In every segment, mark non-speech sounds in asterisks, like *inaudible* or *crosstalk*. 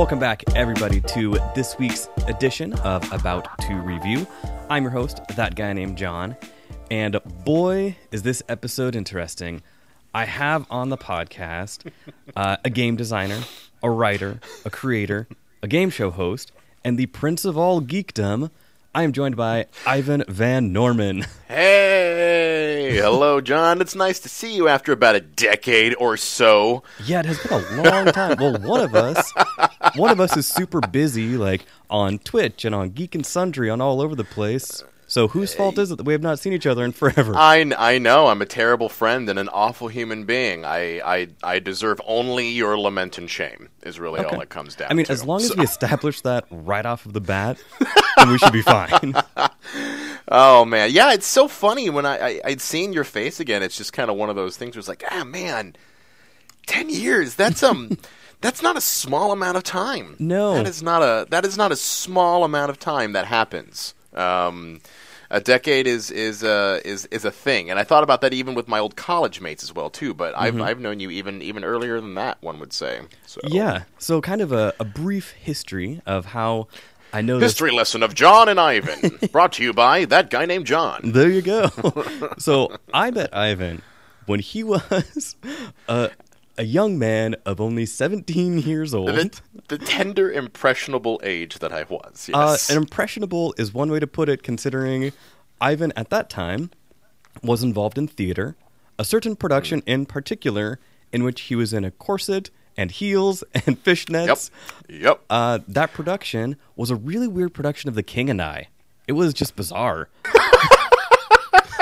Welcome back, everybody, to this week's edition of About to Review. I'm your host, that guy named John, and boy, is this episode interesting. I have on the podcast *laughs* uh, a game designer, a writer, a creator, a game show host, and the prince of all geekdom. I am joined by Ivan Van Norman. Hey, hello, John. It's nice to see you after about a decade or so. Yeah, it has been a long time. Well, one of us, one of us is super busy, like on Twitch and on Geek and Sundry, on all over the place. So whose fault is it that we have not seen each other in forever? I, I know I'm a terrible friend and an awful human being. I I, I deserve only your lament and shame. Is really all it comes down. I mean, to. as long as we *laughs* establish that right off of the bat, then we should be fine. *laughs* Oh man, yeah, it's so funny when I, I I'd seen your face again. It's just kind of one of those things where it's like, ah, man, ten years. That's um, *laughs* that's not a small amount of time. No. that is not a that is not a small amount of time that happens. Um, a decade is is uh, is is a thing, and I thought about that even with my old college mates as well too. But I've Mm-hmm. I've known you even even earlier than that. One would say. So. Yeah. So, kind of a, a brief history of how I know this. History lesson of John and Ivan, *laughs* brought to you by that guy named John. There you go. *laughs* so, I met Ivan when he *laughs* was a, a young man of only 17 *laughs* years old. The, the tender, impressionable age that I was. Uh, Yes. and impressionable is one way to put it, considering Ivan at that time was involved in theater, a certain production in particular in which he was in a corset and heels *laughs* and fishnets. Yep. Yep. Uh, that production was a really weird production of The King and I. It was just bizarre. *laughs*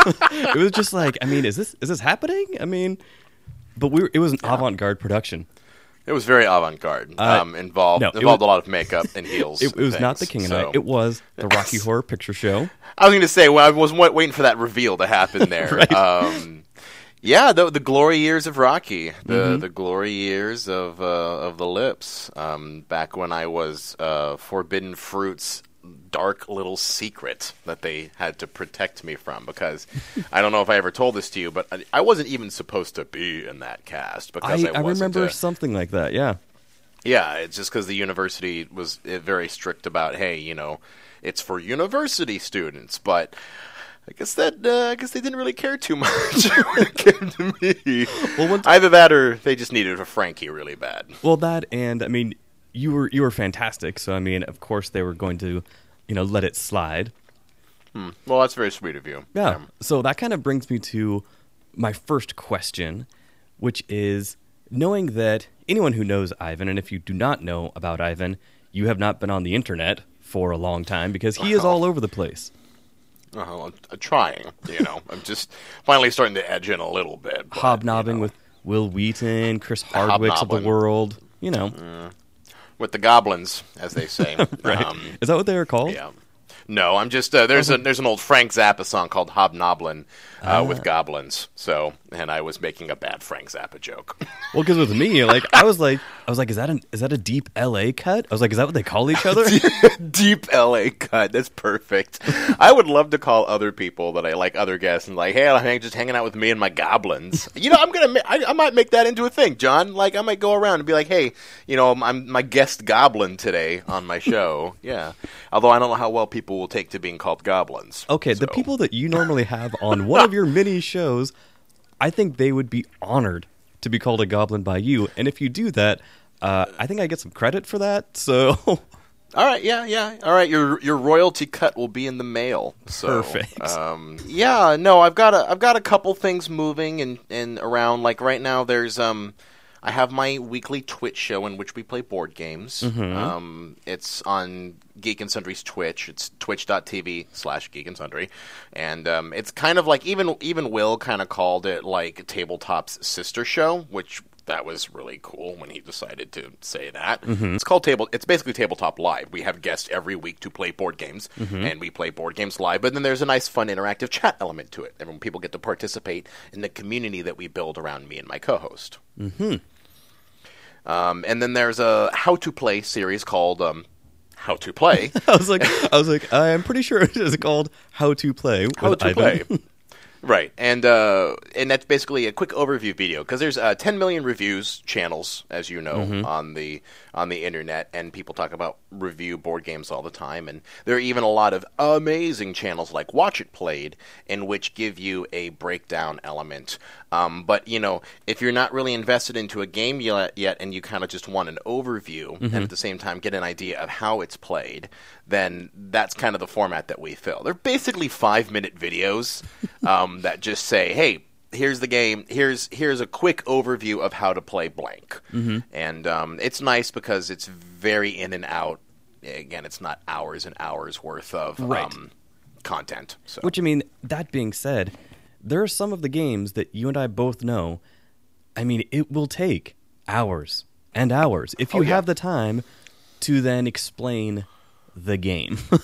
it was just like, I mean, is this is this happening? I mean, but we were, it was an avant-garde production. it was very avant-garde. uh, um, involved no, involved was- a lot of makeup and heels. It, *laughs* it was not The King and so- I. It was the *laughs* Rocky Horror Picture Show. I was going to say, well, I was waiting for that reveal to happen *laughs* there. Right. um, yeah, the, the glory years of Rocky, the Mm-hmm. the glory years of uh, of the lips. Um, back when I was uh, Forbidden Fruit's dark little secret that they had to protect me from because *laughs* I don't know if I ever told this to you, but I, I wasn't even supposed to be in that cast because I, I, I remember a- something like that. Yeah. yeah, it's just because the university was uh, very strict about, hey, you know, it's for university students. But I guess that uh, I guess they didn't really care too *laughs* much *laughs* when it came to me. Well, once- Either that or they just needed a Frankie really bad. Well, that and I mean, you were you were fantastic. So I mean, of course they were going to, you know, let it slide. Well, that's very sweet of you. Yeah. Um, So that kind of brings me to my first question, which is knowing that anyone who knows Ivan, and if you do not know about Ivan, you have not been on the internet for a long time because he is all over the place. uh, I'm, I'm trying. You know, I'm just finally starting to edge in a little bit. but, Hobnobbing you know, with Wil Wheaton, Chris Hardwicks of the world. You know, with the goblins, as they say. *laughs* right? Um, is that what they are called? Yeah. No, I'm just uh, there's a there's an old Frank Zappa song called Hobnoblin uh, with goblins. So, and I was making a bad Frank Zappa joke. *laughs* Well, because with me, like I was like, I was like, is that an is that a deep L.A. cut? I was like, is that what they call each other? *laughs* Deep LA cut. That's perfect. I would love to call other people that I like, other guests, and like, hey, I'm just hanging out with me and my goblins. You know, I'm gonna, ma- I, I might make that into a thing, John. Like, I might go around and be like, hey, you know, I'm, I'm my guest goblin today on my show. *laughs* yeah. Although I don't know how well people will take to being called goblins. Okay, the people that you normally have on one of your mini shows, I think they would be honored to be called a goblin by you. And if you do that, uh, I think I get some credit for that. So, All right, yeah, yeah. All right, your your royalty cut will be in the mail. So, Perfect. Um, yeah, no, I've got a I've got a couple things moving and and around. Like right now, there's um, I have my weekly Twitch show in which we play board games. Um, it's on Geek and Sundry's Twitch. It's twitch.tv slash Geek and Sundry, and um, it's kind of like even even Will kind of called it like Tabletop's sister show, which that was really cool when he decided to say that. It's called table. It's basically tabletop live. We have guests every week to play board games, and we play board games live. But then there's a nice, fun, interactive chat element to it, and when people get to participate in the community that we build around me and my co-host. Mm-hmm. Um, and then there's a how to play series called um, how to play. *laughs* I was like, I was like, I'm pretty sure it is called How to Play. how to Ivan. play. *laughs* right, and uh, and that's basically a quick overview video because there's uh, 10 million reviews channels, as you know, Mm-hmm. on the on the internet, and people talk about review board games all the time. And there are even a lot of amazing channels like Watch It Played, in which give you a breakdown element. Um, but you know, if you're not really invested into a game yet, yet and you kind of just want an overview, Mm-hmm. and at the same time get an idea of how it's played, then that's kind of the format that we fill. They're basically five minute videos *laughs* um, that just say, "Hey, here's the game. Here's here's a quick overview of how to play blank." Mm-hmm. And um, it's nice because it's very in and out. Again, it's not hours and hours worth of Right. um, content. So Which I mean, that being said, there are some of the games that you and I both know. I mean, it will take hours and hours if you Oh, yeah. have the time to then explain the game. *laughs*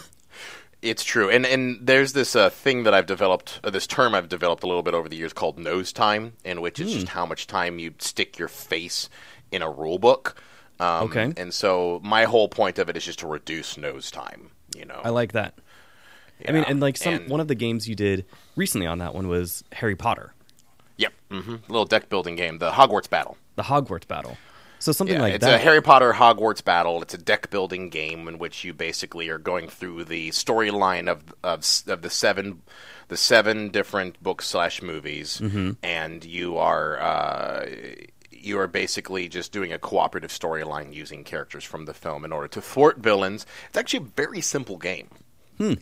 It's true, and and there's this uh, thing that I've developed, uh, this term I've developed a little bit over the years called nose time, in which it's Hmm. just how much time you stick your face in a rule book. Um, Okay. And so my whole point of it is just to reduce nose time. You know. I like that. I mean, and like some and- one of the games you did recently on that one was Harry Potter, Yep. hmm Little deck building game, the Hogwarts Battle. the Hogwarts battle. So something Yeah, like it's that. It's a Harry Potter Hogwarts battle. It's a deck building game in which you basically are going through the storyline of, of of the seven the seven different books slash movies, Mm-hmm. and you are uh, you are basically just doing a cooperative storyline using characters from the film in order to thwart villains. It's actually a very simple game. Hmm.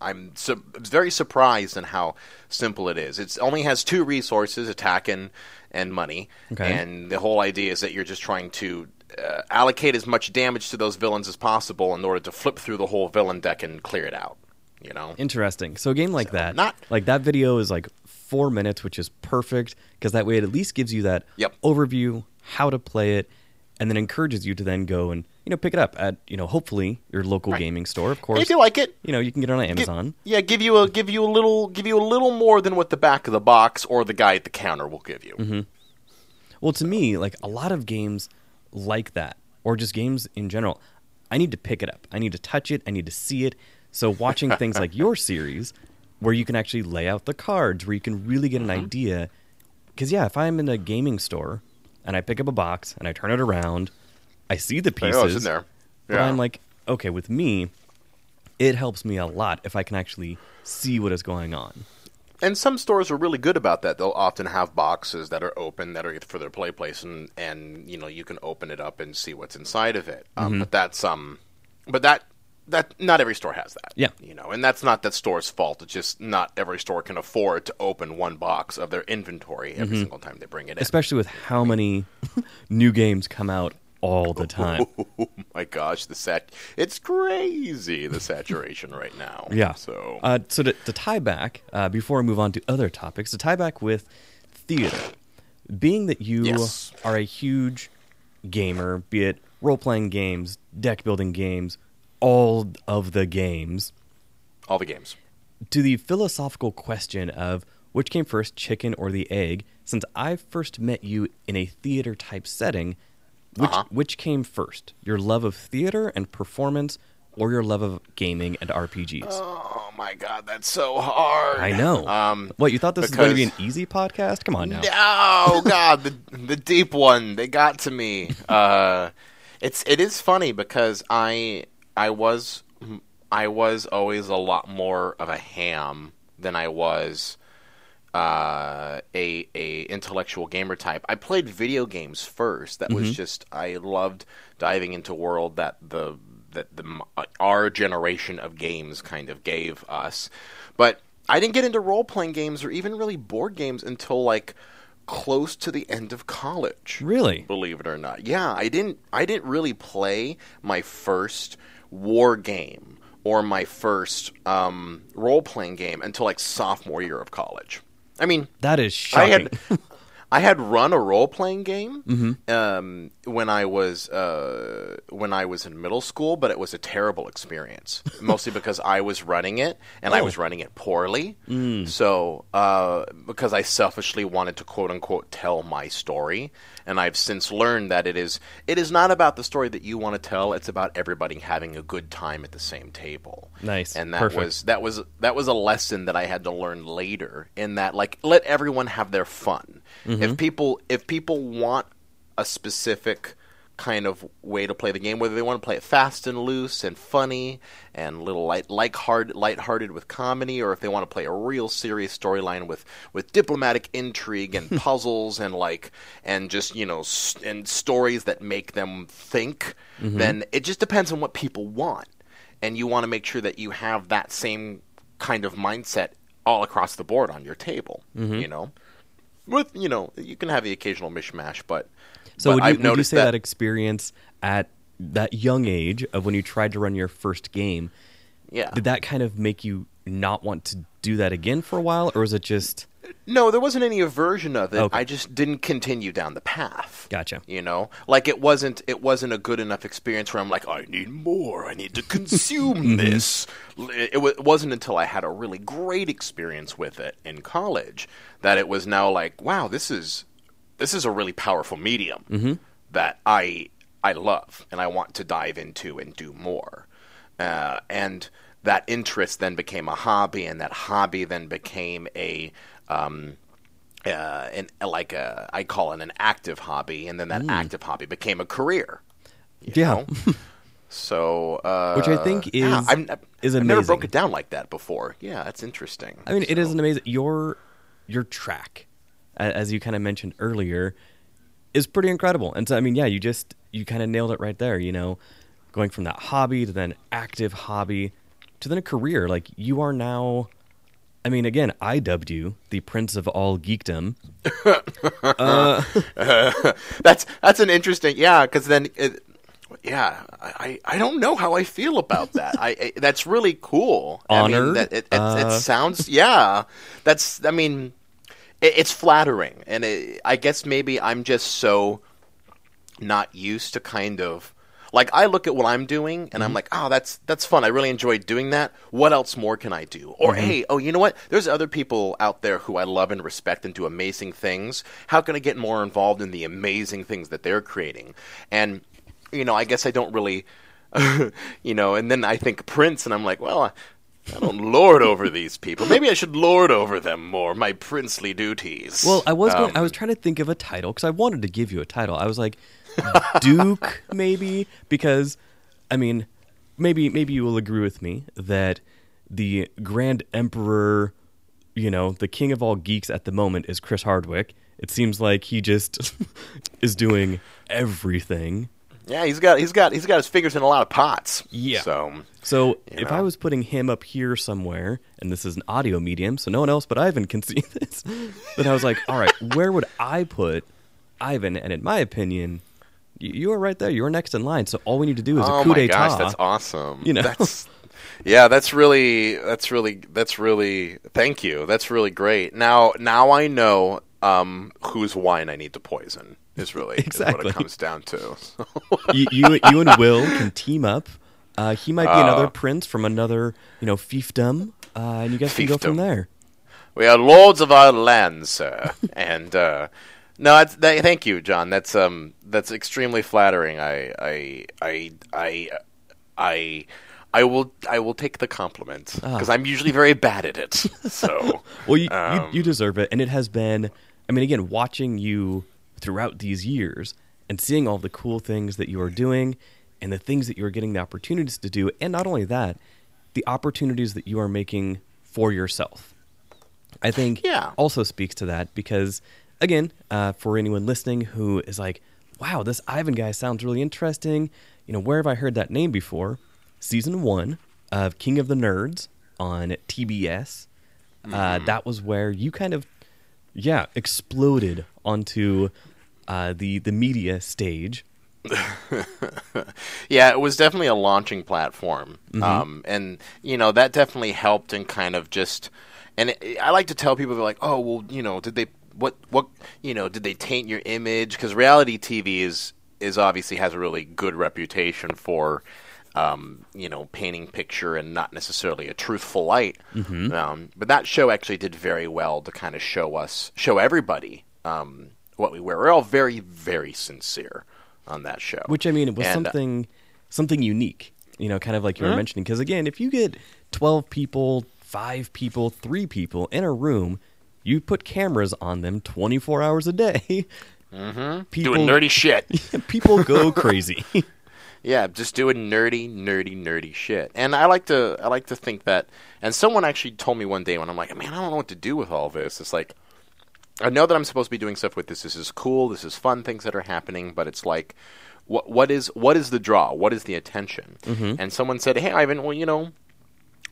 I'm su- very surprised in how simple it is. It only has two resources: attack and, and money. Okay. And the whole idea is that you're just trying to uh, allocate as much damage to those villains as possible in order to flip through the whole villain deck and clear it out. You know. Interesting. So a game like that, not- like that video is like four minutes, which is perfect because that way it at least gives you that Yep. overview, how to play it, and then encourages you to then go and you know pick it up at you know hopefully your local Right. gaming store. Of course, if you like it, you know you can get it on Amazon. yeah, give you a give you a little give you a little more than what the back of the box or the guy at the counter will give you. Mm-hmm. Well, to me, like a lot of games like that, or just games in general, I need to pick it up. I need to touch it. I need to see it. So watching *laughs* things like your series, where you can actually lay out the cards, where you can really get an Mm-hmm. idea. Because yeah, if I'm in a gaming store and I pick up a box and I turn it around, I see the pieces. know it's in there. But Yeah. I'm like, okay, with me, it helps me a lot if I can actually see what is going on. And some stores are really good about that. They'll often have boxes that are open that are for their play place, and and you know you can open it up and see what's inside of it. Um, But that's um, but that that not every store has that. Yeah. you know, and that's not that store's fault. It's just not every store can afford to open one box of their inventory every single time they bring it in. Especially with how many *laughs* new games come out all the time. *laughs* oh my gosh, the sat it's crazy the saturation right now. *laughs* Yeah. So uh, so to, to tie back uh, before I move on to other topics, to tie back with theater, being that you Yes. are a huge gamer, be it role playing games, deck building games, all of the games, all the games. to the philosophical question of which came first, chicken or the egg. Since I first met you in a theater type setting, which Uh-huh. which came first, your love of theater and performance, or your love of gaming and RPGs? Oh my god, that's so hard. I know. Um, what you thought this was going to be an easy podcast? Come on now. No, God, the the deep one. They got to me. *laughs* Uh, it's it is funny because I I was I was always a lot more of a ham than I was uh, a a intellectual gamer type. I played video games first. That was just I loved diving into world that the that the our generation of games kind of gave us. But I didn't get into role playing games or even really board games until like close to the end of college Really? believe it or not. Yeah, I didn't I didn't really play my first war game or my first um, role playing game until like sophomore year of college. I mean, That is I shocking. had *laughs* I had run a role playing game Mm-hmm. um, when I was uh, when I was in middle school, but it was a terrible experience. mostly *laughs* because I was running it and I Oh. was running it poorly. Mm. So uh, because I selfishly wanted to quote unquote tell my story, and I've since learned that it is it is not about the story that you want to tell. It's about everybody having a good time at the same table. Nice. And that Perfect. was that was that was a lesson that I had to learn later. In that, like, let everyone have their fun. Mm-hmm. If people if people want a specific kind of way to play the game, whether they want to play it fast and loose and funny and little light like hard lighthearted with comedy, or if they want to play a real serious storyline with with diplomatic intrigue and *laughs* puzzles and like and just you know s- and stories that make them think, then it just depends on what people want and you want to make sure that you have that same kind of mindset all across the board on your table. Mm-hmm. You know, with you know you can have the occasional mishmash, but So would you, would you say that, experience at that young age of when you tried to run your first game, yeah. did that kind of make you not want to do that again for a while, or was it just No, there wasn't any aversion of it. Okay. I just didn't continue down the path. gotcha? You know, like it wasn't it wasn't a good enough experience where I'm like, I need more. I need to *laughs* consume mm-hmm. this. It, wa- it wasn't until I had a really great experience with it in college that it was now like, wow, this is this is a really powerful medium that I I love and I want to dive into and do more. Uh, and that interest then became a hobby, and that hobby then became a um, uh, an like a I call it an active hobby, and then that active hobby became a career. Yeah. *laughs* so uh, Which I think yeah, is- I'm, is I've never broke it down like that before. Yeah, that's interesting. I mean, it So- is an amazing. Your your track, as you kind of mentioned earlier, is pretty incredible. And so, I mean, yeah, you just you kind of nailed it right there. You know, going from that hobby to then active hobby to then a career. Like you are now. I mean, again, I dubbed you the prince of all geekdom. *laughs* that's that's an interesting yeah because then it, yeah I, I don't know how I feel about that I, I that's really cool I mean, that it, it, Uh. it sounds yeah that's I mean it's flattering and it, I guess maybe I'm just so not used to kind of like I look at what I'm doing and I'm mm-hmm. like, oh, that's that's fun. I really enjoy doing that. What else more can I do? Or mm-hmm. hey, oh, you know what? There's other people out there who I love and respect and do amazing things. How can I get more involved in the amazing things that they're creating? And you know, I guess I don't really, *laughs* you know. And then I think Prince, and I'm like, well. I, don't lord over these people. Maybe I should lord over them more. My princely duties. Well, I was going, I Um, was trying to think of a title because I wanted to give you a title. I was like *laughs* Duke, maybe because I mean, maybe maybe you will agree with me that the Grand Emperor, you know, the king of all geeks at the moment is Chris Hardwick. It seems like he just *laughs* is doing everything. Yeah, he's got he's got he's got his fingers in a lot of pots. Yeah. So So if know. I was putting him up here somewhere, and this is an audio medium, so no one else but Ivan can *laughs* see this, then I was like, all right, where would I put Ivan? And in my opinion, you are right there. You're next in line. So all we need to do is a oh coup my d'etat. gosh, that's awesome. You know. that's yeah, that's really that's really that's really thank you. That's really great. Now now I know um, whose wine I need to poison. Is really is what it comes down to. you, you, you and Will can team up. Uh, he might be another Uh, prince from another, you know, fiefdom, uh, and you guys can go from there. We are lords of our land, sir. *laughs* and uh, no, it's, th- thank you, John. That's um, that's extremely flattering. I, I, I, I, I, I will, I will take the compliment because I'm usually very bad at it. So, *laughs* Well, you, Um, you you deserve it, and it has been. I mean, again, watching you throughout these years and seeing all the cool things that you are doing, and the things that you are getting the opportunities to do, and not only that, the opportunities that you are making for yourself. I think Yeah. also speaks to that because, again, uh, for anyone listening who is like, "Wow, this Ivan guy sounds really interesting," you know, where have I heard that name before? Season one of King of the Nerds on TBS. Uh, that was where you kind of, yeah, exploded onto uh, the the media stage. *laughs* yeah, it was definitely a launching platform, Mm-hmm. um, and you know that definitely helped and kind of just. And it, I like to tell people they're like, oh well, you know, did they what what you know did they taint your image? Because reality TV is is obviously has a really good reputation for. Um, you know, painting picture and not necessarily a truthful light. Mm-hmm. Um, but that show actually did very well to kind of show us, show everybody um, what we were. We're all very, very sincere on that show. Which I mean, it was And, uh, something something unique. You know, kind of like you were Mhm. mentioning. Because again, if you get twelve people, five people, three people in a room, you put cameras on them twenty four hours a day. *laughs* Mhm. People doing nerdy shit. *laughs* people go *laughs* crazy. Yeah, just doing nerdy, nerdy, nerdy shit. And I like to, I like to think that. And someone actually told me one day when I'm like, man, I don't know what to do with all this. It's like, I know that I'm supposed to be doing stuff with this. This is cool. This is fun. Things that are happening. But it's like, what, what is, what is the draw? What is the attention? Mm-hmm. And someone said, hey, Ivan, well, you know,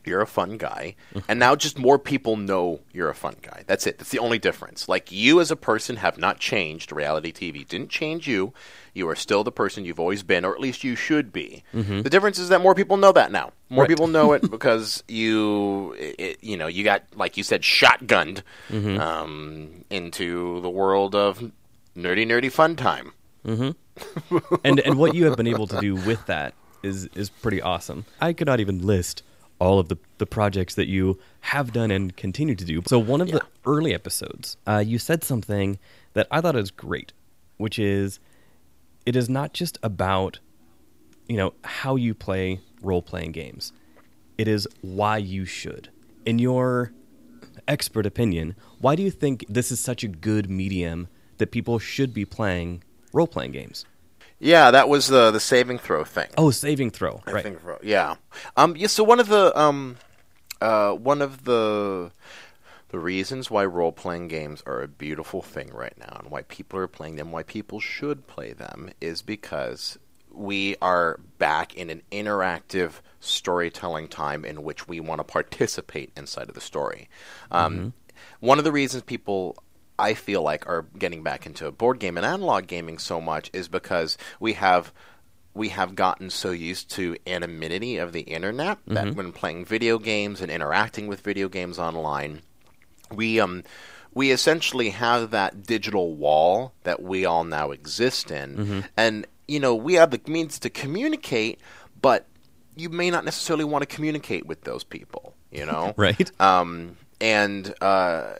you're a fun guy. And now just more people know you're a fun guy. That's it. That's the only difference. Like you as a person have not changed. Reality TV didn't change you. You are still the person you've always been, or at least you should be. Mm-hmm. The difference is that more people know that now. More Right. people know it *laughs* because you, it, you know, you got like you said, shotgunned mm-hmm. um, into the world of nerdy, nerdy fun time. Mm-hmm. *laughs* and and what you have been able to do with that is is pretty awesome. I could not even list all of the, the projects that you have done and continue to do. So one of the early episodes, uh, you said something that I thought was great, which is it is not just about you know how you play role playing games. It is why you should. In your expert opinion, why do you think this is such a good medium that people should be playing role playing games? Yeah, that was the the saving throw thing. Oh, saving throw. I right. think yeah. Um yeah, so one of the um uh one of the the reasons why role playing games are a beautiful thing right now and why people are playing them, why people should play them is because we are back in an interactive storytelling time in which we want to participate inside of the story. Um, One of the reasons people I feel like are getting back into board game and analog gaming so much is because we have we have gotten so used to anonymity of the internet that when playing video games and interacting with video games online, we um we essentially have that digital wall that we all now exist in, and you know we have the means to communicate, but you may not necessarily want to communicate with those people. You know, *laughs* Right. um, and uh,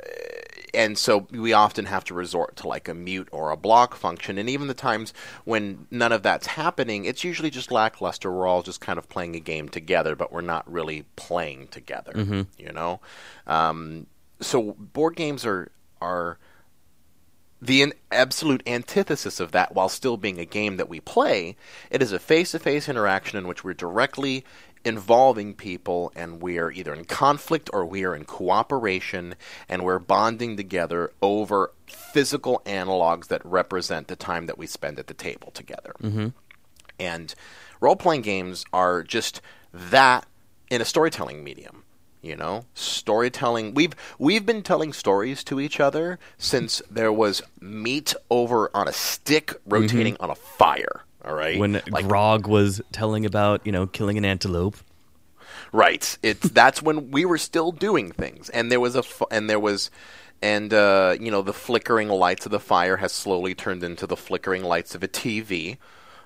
and so we often have to resort to like a mute or a block function. And even the times when none of that's happening, it's usually just lackluster. We're all just kind of playing a game together, but we're not really playing together. You know, um, so board games are are the an- absolute antithesis of that while still being a game that we play it is a face-to-face interaction in which we're directly involving people and we're either in conflict or we are in cooperation and we're bonding together over physical analogs that represent the time that we spend at the table together. Mm-hmm. And role-playing games are just that in a storytelling medium you know? Storytelling we've we've been telling stories to each other since there was meat over on a stick rotating mm-hmm. on a fire all right when like Grog was telling about you know killing an antelope. Right. It's that's when we were still doing things, and there was a f- and there was, and uh, you know the flickering lights of the fire has slowly turned into the flickering lights of a TV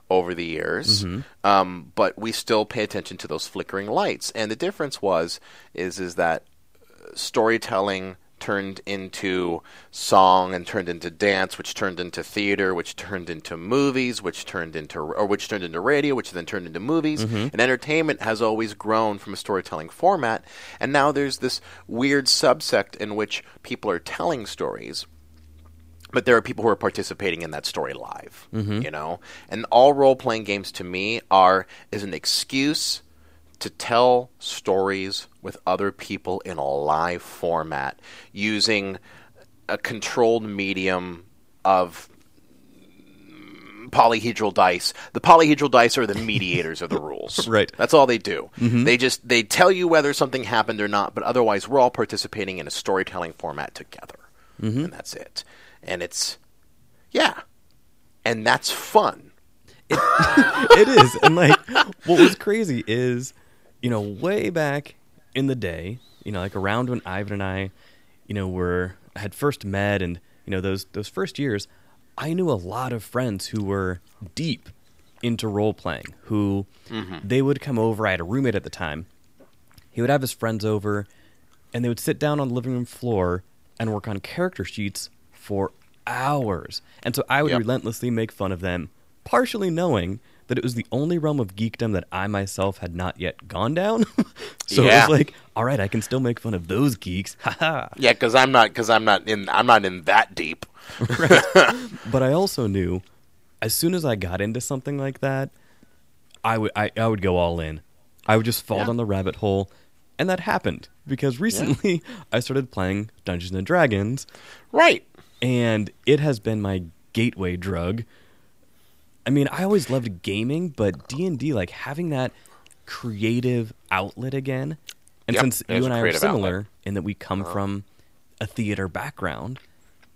over the years. Um, but we still pay attention to those flickering lights, and the difference was is is that uh, storytelling turned into song and turned into dance which turned into theater which turned into movies which turned into or which turned into radio which then turned into movies. Mm-hmm. And entertainment has always grown from a storytelling format. And now there's this weird subsect in which people are telling stories but there are people who are participating in that story live mm-hmm. you know? And all role-playing games to me are is an excuse to tell stories with other people in a live format using a controlled medium of polyhedral dice. The polyhedral dice are the mediators of the rules. *laughs* Right. That's all they do. Mm-hmm. They just they tell you whether something happened or not, but otherwise we're all participating in a storytelling format together. Mm-hmm. And that's it. And it's yeah. And that's fun. *laughs* *laughs* it is, and like what was crazy is, you know, way back in the day, you know, like around when Ivan and I, you know, were had first met, and you know those those first years, I knew a lot of friends who were deep into role playing. Who mm-hmm. they would come over. I had a roommate at the time. He would have his friends over, and they would sit down on the living room floor and work on character sheets for hours. And so I would Yep. relentlessly make fun of them, partially knowing that it was the only realm of geekdom that I myself had not yet gone down. *laughs* so it was like, all right, I can still make fun of those geeks. *laughs* Haha. Yeah, because I'm not because I'm not in I'm not in that deep. *laughs* but I also knew as soon as I got into something like that, I would I, I would go all in. I would just fall Yeah. down the rabbit hole. And that happened because recently I started playing Dungeons and Dragons Right. and it has been my gateway drug. I mean, I always loved gaming, but D&D like having that creative outlet again. And Yep, since you and I are similar outlet. Uh-huh. in that we come from a theater background,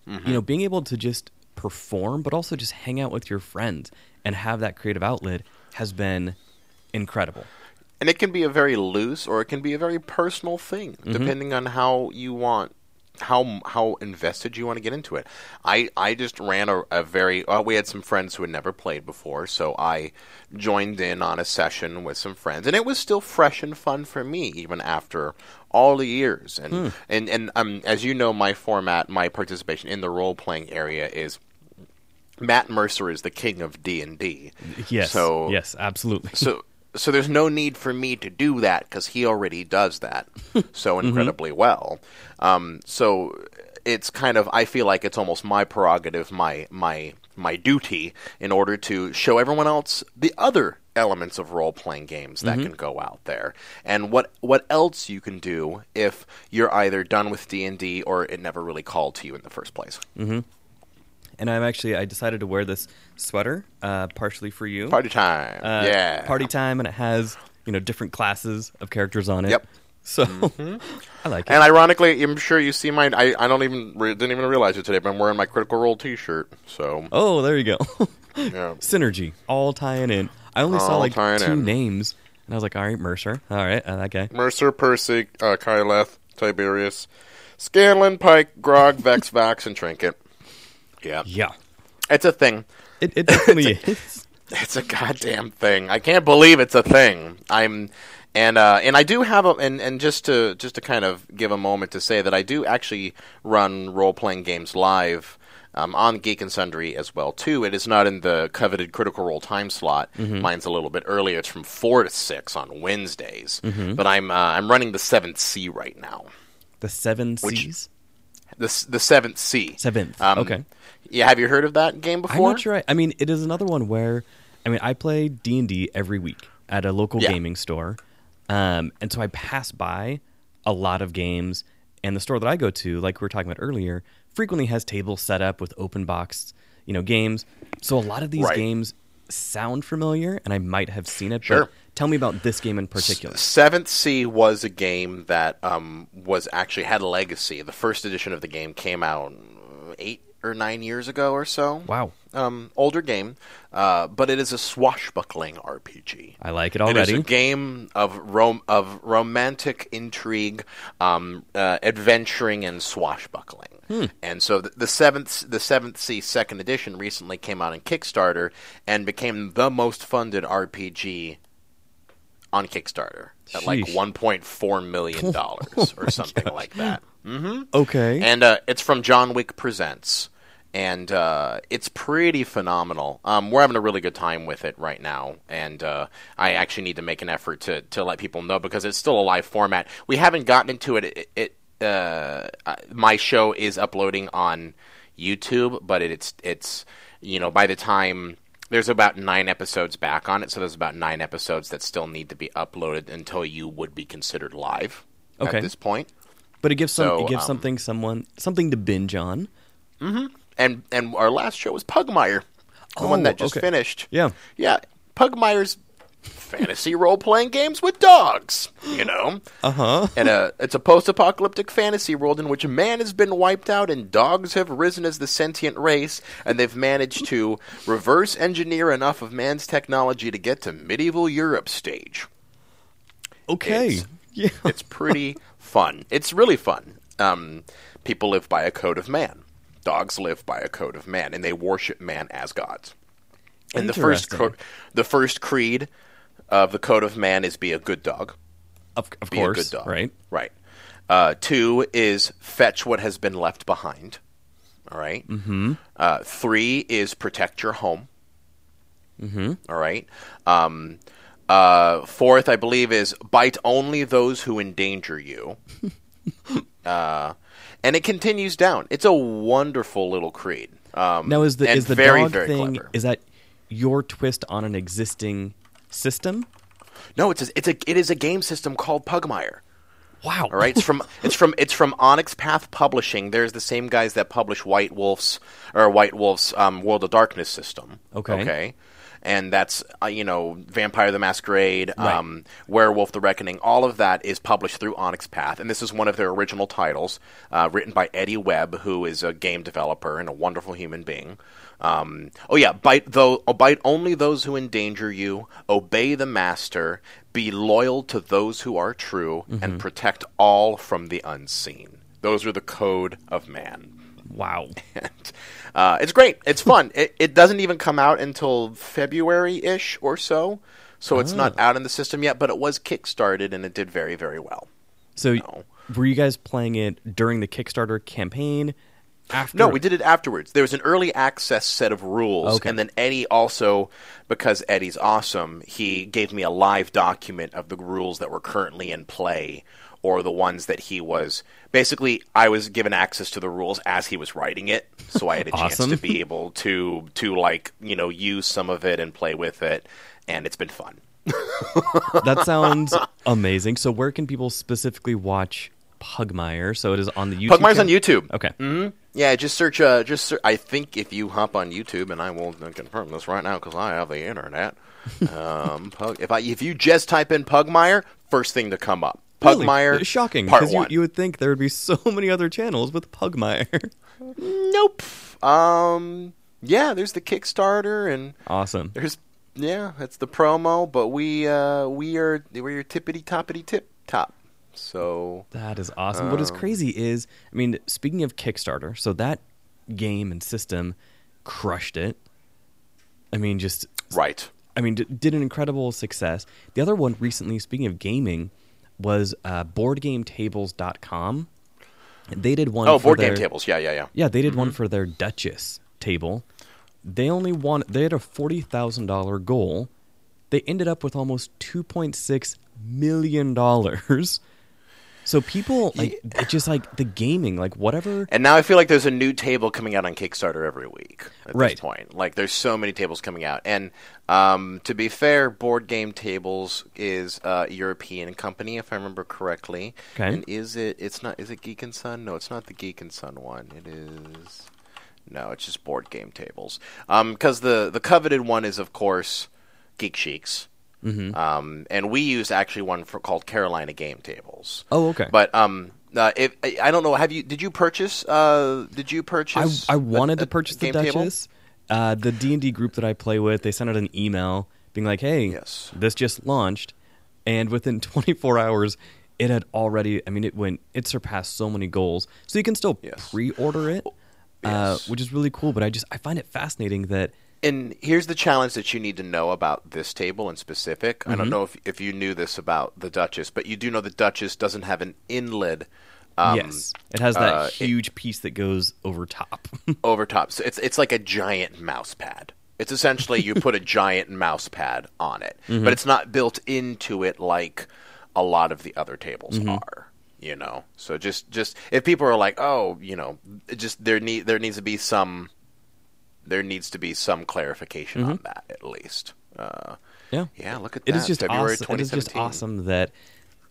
Mm-hmm. you know, being able to just perform but also just hang out with your friends and have that creative outlet has been incredible. And it can be a very loose or it can be a very personal thing, Mm-hmm. depending on how you want how how invested you want to get into it. I I just ran a, a very uh, we had some friends who had never played before, so I joined in on a session with some friends, and it was still fresh and fun for me even after all the years. And Hmm. and and um, as you know, my format, my participation in the role playing area is. Matt Mercer is the king of D and D. Yes. So yes, absolutely. so so there's no need for me to do that because he already does that *laughs* so mm-hmm. incredibly well. Um, so it's kind of I feel like it's almost my prerogative, my my my duty, in order to show everyone else the other elements of role playing games that mm-hmm. can go out there and what what else you can do if you're either done with D&D or it never really called to you in the first place. Mm-hmm. And I'm actually I decided to wear this sweater uh, partially for you. Party time. uh, yeah. party time, and it has you know different classes of characters on it. Yep. So *laughs* I like it. And ironically, I'm sure you see mine. I, I don't even re- didn't even realize it today, but I'm wearing my Critical Role T-shirt. So oh, there you go. *laughs* yeah, Synergy, all tying in. I only saw like two in. names, and I was like, all right, Mercer. All right, uh, that guy. Mercer, Percy, uh, Keyleth, Tiberius, Scanlan, Pike, Grog, Vex, Vax, and Trinket. Yeah, Yeah, it's a thing. it, it definitely *laughs* is. It's a goddamn thing. I can't believe it's a thing. I'm and uh, and I do have a and, and just to just to kind of give a moment to say that I do actually run role playing games live um, on Geek and Sundry as well too. It is not in the coveted Critical Role time slot. Mine's a little bit earlier. It's from four to six on Wednesdays. But I'm uh, I'm running the seventh Sea right now. The seven Which- C's. The the seventh Sea. Seventh. Um, okay. Yeah, have you heard of that game before? I'm not sure. I, I mean, it is another one where, I mean, I play D and D every week at a local Yeah. gaming store, um, and so I pass by a lot of games. And the store that I go to, like we were talking about earlier, frequently has tables set up with open box, you know, games. So a lot of these Right. games sound familiar, and I might have seen it. Sure. But tell me about this game in particular. Seventh Sea was a game that um, was actually had a legacy. The first edition of the game came out eight or nine years ago or so. Wow, Um, older game, uh, but it is a swashbuckling RPG. I like it It is already. a game of rom- of romantic intrigue, um, uh, adventuring, and swashbuckling. Hmm. And so the, the seventh the seventh Sea Second Edition recently came out on Kickstarter and became the most funded RPG on Kickstarter at like 1.4 million *laughs* dollars or something like that. Mm-hmm. Okay. And uh, it's from John Wick Presents. And uh, it's pretty phenomenal. Um, we're having a really good time with it right now, and uh, I actually need to make an effort to, to let people know because it's still a live format. We haven't gotten into it. It, it uh, uh, my show is uploading on YouTube, but it, it's it's you know by the time there's about nine episodes back on it, so there's about nine episodes that still need to be uploaded until you would be considered live Okay. at this point. but it gives some. so, it gives um, something someone something to binge on. and and our last show was Pugmire, the one Oh, that just okay. finished. Yeah. yeah, Pugmire's fantasy role playing games with dogs. You know, Uh huh. and uh, it's a post apocalyptic fantasy world in which man has been wiped out and dogs have risen as the sentient race, and they've managed to reverse engineer enough of man's technology to get to medieval Europe stage. Okay. It's- yeah. It's pretty fun. It's really fun. Um, people live by a code of man. Dogs live by a code of man, and they worship man as gods. And the first co- the first creed of the code of man is be a good dog. Of, of Be course, a good dog. right? Right. Uh, two is fetch what has been left behind. All right. Mm-hmm. Uh, three is protect your home. Mm-hmm. All right. Um, uh, fourth, I believe, is bite only those who endanger you. *laughs* uh, and it continues down. It's a wonderful little creed. Um, Now, is the is the very dog very thing clever. is that your twist on an existing system? no, it's a, it's a it is a game system called Pugmire. Wow. All right, it's from *laughs* it's from it's from Onyx Path Publishing. There's the same guys that publish White Wolf's or White Wolf's um, World of Darkness system. Okay. Okay. And that's uh, you know Vampire the Masquerade, Right. um, Werewolf the Reckoning. All of that is published through Onyx Path, and this is one of their original titles, uh, written by Eddie Webb, who is a game developer and a wonderful human being. Um, oh yeah, bite though, oh, bite only those who endanger you. Obey the master. Be loyal to those who are true, and protect all from the unseen. Those are the code of man. Wow. *laughs* And, uh, it's great. It's fun. it, it doesn't even come out until February ish or so, so it's not out in the system yet. But it was kickstarted, and it did very, very well. So, No. were you guys playing it during the Kickstarter campaign? After? No, we did it afterwards. There was an early access set of rules, Okay. and then Eddie also, because Eddie's awesome, he gave me a live document of the rules that were currently in play, or the ones that he was. Basically, I was given access to the rules as he was writing it, so I had a chance to be able to to like you know use some of it and play with it, and it's been fun. *laughs* That sounds amazing. So, where can people specifically watch Pugmire? So, it is on the YouTube. Pugmire's on? YouTube. Okay. hmm Yeah, just search. Uh, just ser- I think if you hop on YouTube, and I will confirm this right now because I have the internet. *laughs* um, Pug, if I if you just type in Pugmire, first thing to come up. Really? Pugmire. It's shocking because you, you would think there would be so *laughs* many other channels with Pugmire. Nope. Um. Yeah, there's the Kickstarter, and awesome. there's yeah, that's the promo. But we uh we are we're your tippity toppity tip top. So That is awesome. what is Um, crazy is, I mean, speaking of Kickstarter, so that game and system crushed it. I mean, just right. I mean, d- did an incredible success. The other one recently, speaking of gaming, was uh, BoardGameTables.com. They did one. Oh, for board their, game tables. Yeah, yeah, yeah. Yeah, they did one Mm-hmm. for their Duchess table. They only won. They had a forty thousand dollar goal. They ended up with almost two point six million dollars. *laughs* So people like it just like the gaming, like whatever. And now I feel like there's a new table coming out on Kickstarter every week at Right. this point. Like there's so many tables coming out. And um, to be fair, Board Game Tables is a European company, if I remember correctly. Okay. And is it? It's not. Is it Geek and Sun? No, it's not the Geek and Sun one. It is. No, it's just Board Game Tables. Because the the coveted one is, of course, Geek Chics. Mm-hmm. Um, and we use actually one for, called Carolina Game Tables. Oh, okay. But um, uh, if I I don't know, have you? Did you purchase? Uh, did you I, purchase? I a- wanted to purchase the? Duchess. Uh, the D and D group that I play with, they sent out an email being like, "Hey, Yes. this just launched," and within *laughs* 24 hours, it had already. I mean, it went. It surpassed so many goals. So you can still Yes. pre-order it, uh, yes. which is really cool. But I just I find it fascinating that And here's the challenge that you need to know about this table in specific. I Mm-hmm. don't know if if you knew this about the Duchess, but you do know the Duchess doesn't have an inlid. Um, yes, it has that uh, huge piece that goes over top. *laughs* over top. So it's it's like a giant mouse pad. It's essentially you put a *laughs* giant mouse pad on it, Mm-hmm. but it's not built into it like a lot of the other tables Mm-hmm. are. You know, so just just if people are like, oh, you know, just there need there needs to be some there needs to be some clarification on that at least. Uh, yeah, yeah, look at Mm-hmm. It that. is just February awesome. It is just awesome that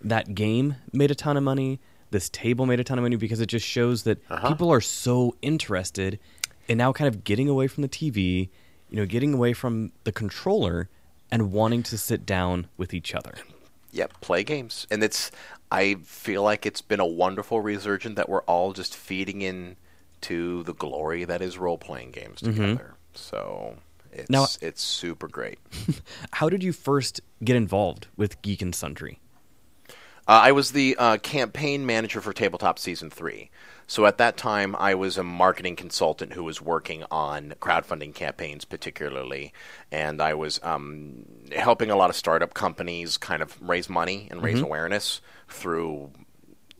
that game made a ton of money. This table made a ton of money because it just shows that Uh-huh. people are so interested in now kind of getting away from the TV, you know, getting away from the controller and wanting to sit down with each other. Yep, play games, and it's. I feel like it's been a wonderful resurgence that we're all just feeding in to the glory that is role playing games together. So it's Now- it's super great. *laughs* How did you first get involved with Geek and Sundry? Uh, I was the uh, campaign manager for Tabletop Season 3. So at that time, I was a marketing consultant who was working on crowdfunding campaigns, particularly, and I was um, helping a lot of startup companies kind of raise money and raise awareness through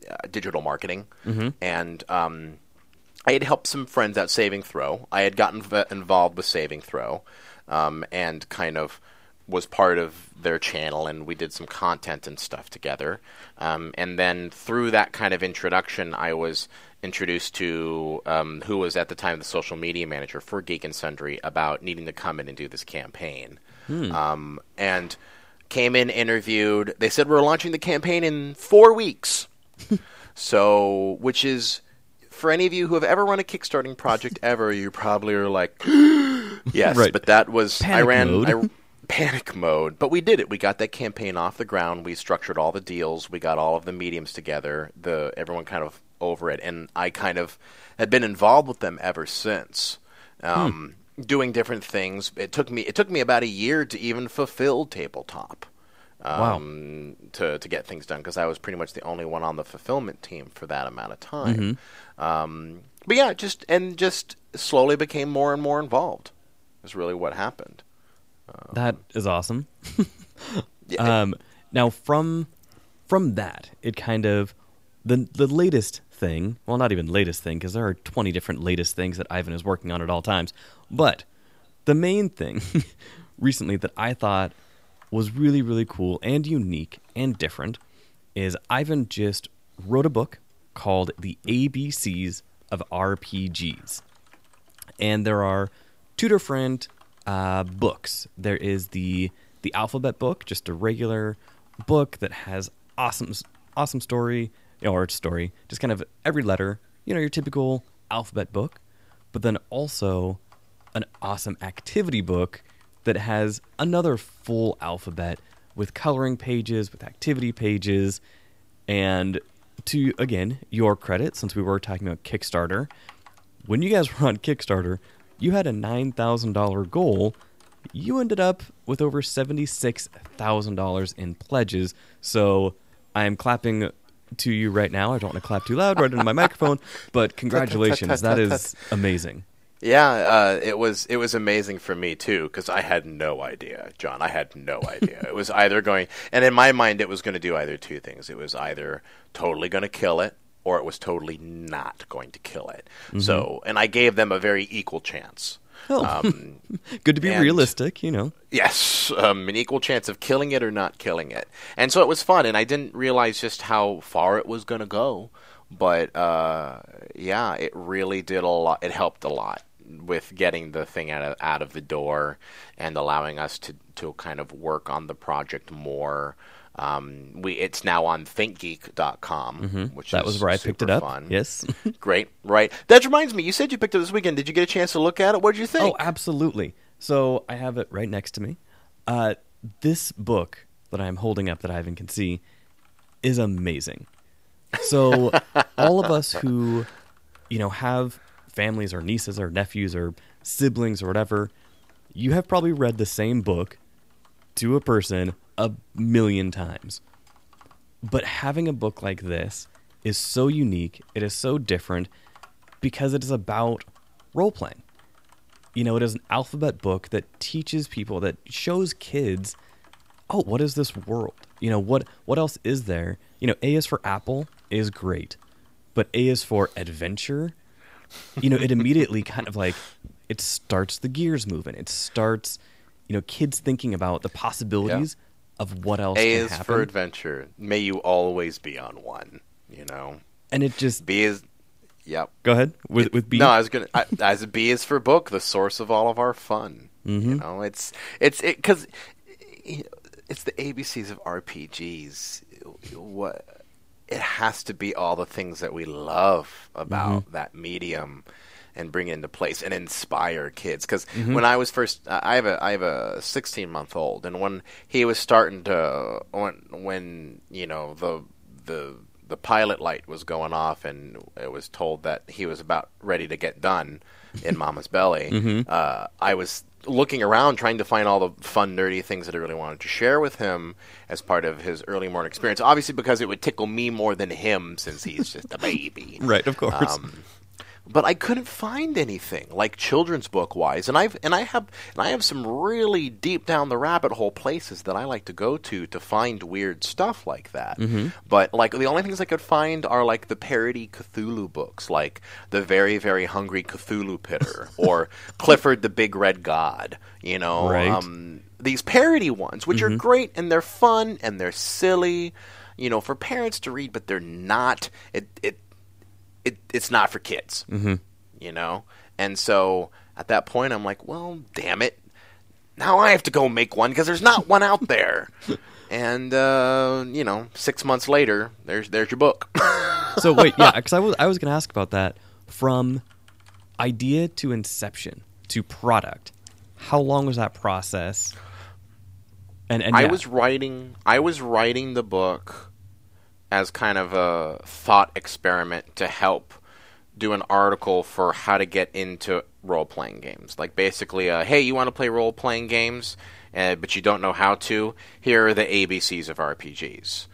uh, digital marketing. And um, I had helped some friends out Saving Throw. I had gotten v- involved with Saving Throw, um, and kind of was part of their channel, and we did some content and stuff together. Um, and then through that kind of introduction, I was introduced to um, who was at the time the social media manager for Geek and Sundry about needing to come in and do this campaign. Um, and came in, interviewed. They said we're launching the campaign in four weeks. *laughs* so, which is for any of you who have ever run a Kickstarting project *laughs* ever, you probably are like, *gasps* yes, Right. but that was I ran mode. I, panic mode. But we did it. We got that campaign off the ground. We structured all the deals. We got all of the mediums together. The everyone kind of over it, and I kind of had been involved with them ever since. Um, Doing different things. It took me. It took me about a year to even fulfill tabletop Wow. um, to to get things done because I was pretty much the only one on the fulfillment team for that amount of time. Um, but yeah, just and just slowly became more and more involved. Is really what happened. That is awesome. *laughs* Yeah, Um, now from from that, it kind of the the latest thing. Well, not even latest thing because there are twenty different latest things that Ivan is working on at all times. But the main thing *laughs* recently that I thought was really really cool and unique and different is Ivan just wrote a book called The ABCs of RPGs and there are two different uh, books. There is the the alphabet book, just a regular book that has awesome awesome story or story, just kind of every letter, you know, your typical alphabet book. But then also an awesome activity book that has another full alphabet with coloring pages, with activity pages, and to again your credit, since we were talking about Kickstarter, when you guys *laughs* were on Kickstarter, you had a $9,000 goal. You ended up with over $76,000 in pledges. So I am clapping to you right now. I don't want to clap too loud right into my *laughs* microphone, but *laughs* congratulations. That is amazing. Yeah. Uh, it was it was amazing for me too because I had no idea, John. I had no *laughs* idea. it was either going, and in my mind, it was going to do either two things. It was either totally going to kill it, or it was totally not going to kill it. So, and I gave them a very equal chance. Oh. Um, *laughs* Good to be and- realistic, you know. Yes, um, an equal chance of killing it or not killing it. And so it was fun, and I didn't realize just how far it was going to go. But uh, yeah, it really did a lot. It helped a lot with getting the thing out of, out of the door and allowing us to, to kind of work on the project more. Um, we it's now on ThinkGeek.com, which Mm-hmm. That is was where I picked it up. Fun. Yes. *laughs* great, right? That reminds me. You said you picked it this weekend. Did you get a chance to look at it? What did you think? Oh, absolutely. So I have it right next to me. Uh, this book that I'm holding up that Ivan can see is amazing. So *laughs* all of us who, you know, have families or nieces or nephews or siblings or whatever, you have probably read the same book to a person a million times. But having a book like this is so unique, it is so different because it is about role playing. You know, it is an alphabet book that teaches people, that shows kids, oh, what is this world? You know, what what else is there? You know, A is for apple is great, but A is for adventure. You know, it immediately kind of like it starts the gears moving. It starts, you know, kids thinking about the possibilities of what else A can is happen. for adventure. May you always be on one. You know. and it just B is. Yep. go ahead with with B. No, I was gonna. I, as a B is for book, the source of all of our fun. Mm-hmm. You know, it's it's it because it's the ABCs of RPGs. What it has to be all the things that we love about Mm-hmm. that medium. And bring it into place and inspire kids. Because Mm-hmm. when I was first, I have a I have a 16 month old, and when he was starting to when when you know the the the pilot light was going off, and it was told that he was about ready to get done in *laughs* Mama's belly. Uh, I was looking around trying to find all the fun, nerdy things that I really wanted to share with him as part of his early morning experience. Obviously, because it would tickle me more than him, since he's just a baby. *laughs* Right, of course. Um, but I couldn't find anything like children's book wise, and I've and I have and I have some really deep down the rabbit hole places that I like to go to to find weird stuff like that. But like the only things I could find are like the parody Cthulhu books, like the very very hungry Cthulhupillar *laughs* or Clifford the Big Red God. You know, Right. um, these parody ones, which are great and they're fun and they're silly. You know, for parents to read, but they're not. It it it it's not for kids. Mm-hmm. You know, and so at that point, I'm like, well, damn it, now I have to go make one because there's not *laughs* one out there. and uh, you know, six months later, there's there's your book. *laughs* so wait, yeah, because I was I was going to ask about that from idea to inception to product. How long was that process? And and I was writing I was writing the book as kind of a thought experiment to help do an article for how to get into role playing games. Like basically, uh, hey, you want to play role playing games, uh, but you don't know how to? Here are the ABCs of RPGs.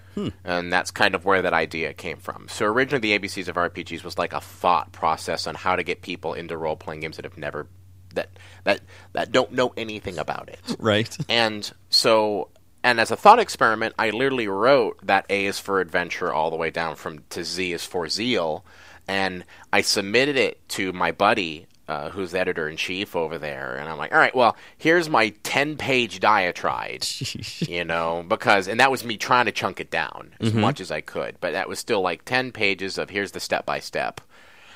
And that's kind of where that idea came from. So originally, the ABCs of RPGs was like a thought process on how to get people into role playing games that have never that that that don't know anything about it. *laughs* right. And so, and as a thought experiment, I literally wrote that A is for adventure all the way down from to Z is for zeal, and I submitted it to my buddy. Uh, who's the editor in chief over there? And I'm like, all right, well, here's my 10 page diatribe, *laughs* you know, because, and that was me trying to chunk it down as much as I could, but that was still like 10 pages of here's the step by step.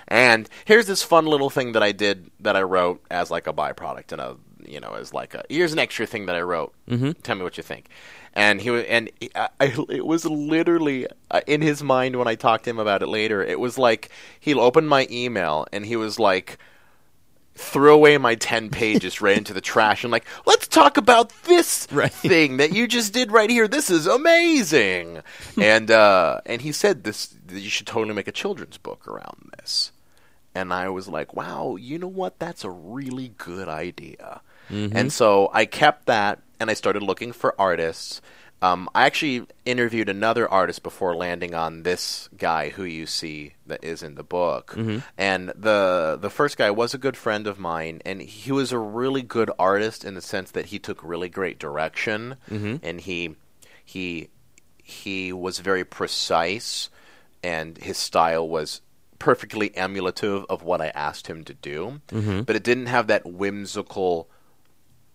And here's this fun little thing that I did that I wrote as like a byproduct and a you know as like a here's an extra thing that I wrote. Mm-hmm. Tell me what you think. And he was and I, I, it was literally uh, in his mind when I talked to him about it later. It was like he opened my email and he was like threw away my 10 pages right into the trash and like let's talk about this *laughs* Right. thing that you just did right here this is amazing *laughs* and uh and he said this you should totally make a children's book around this and i was like wow you know what that's a really good idea Mm-hmm. and so i kept that and i started looking for artists. Um, I actually interviewed another artist before landing on this guy who you see that is in the book. Mm-hmm. And the the first guy was a good friend of mine, and he was a really good artist in the sense that he took really great direction, mm-hmm. and he he he was very precise, and his style was perfectly emulative of what I asked him to do. But it didn't have that whimsical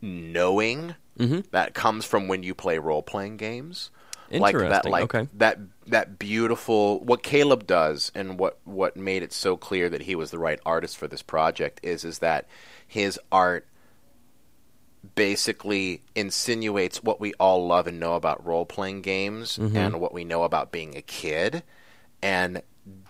knowing mm-hmm. that comes from when you play role playing games. Like that, like okay. that that beautiful what Caleb does, and what what made it so clear that he was the right artist for this project is is that his art basically insinuates what we all love and know about role playing games mm-hmm. and what we know about being a kid, and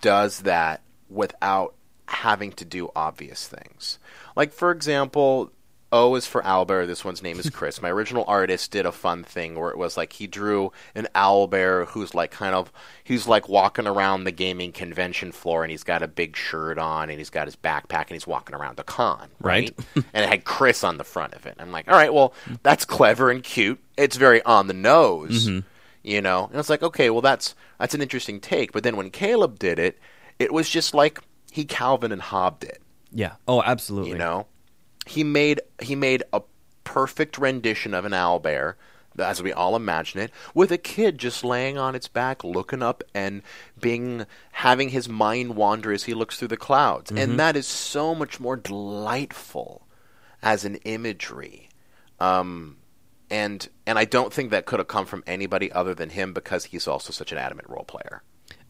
does that without having to do obvious things. Like for example, O is for Owlbear. This one's name is Chris. My original artist did a fun thing where it was like he drew an owlbear who's like kind of he's like walking around the gaming convention floor and he's got a big shirt on and he's got his backpack and he's walking around the con, Right. right? *laughs* and it had Chris on the front of it. I'm like, all right, well, that's clever and cute. It's very on the nose, mm-hmm. you know. And it's like, okay, well, that's that's an interesting take. But then when Caleb did it, it was just like he Calvin and Hobbed it. Yeah. Oh, absolutely. You know, he made he made a perfect rendition of an owl bear, as we all imagine it, with a kid just laying on its back, looking up and being having his mind wander as he looks through the clouds, and that is so much more delightful as an imagery. Um, and and I don't think that could have come from anybody other than him because he's also such an adamant role player.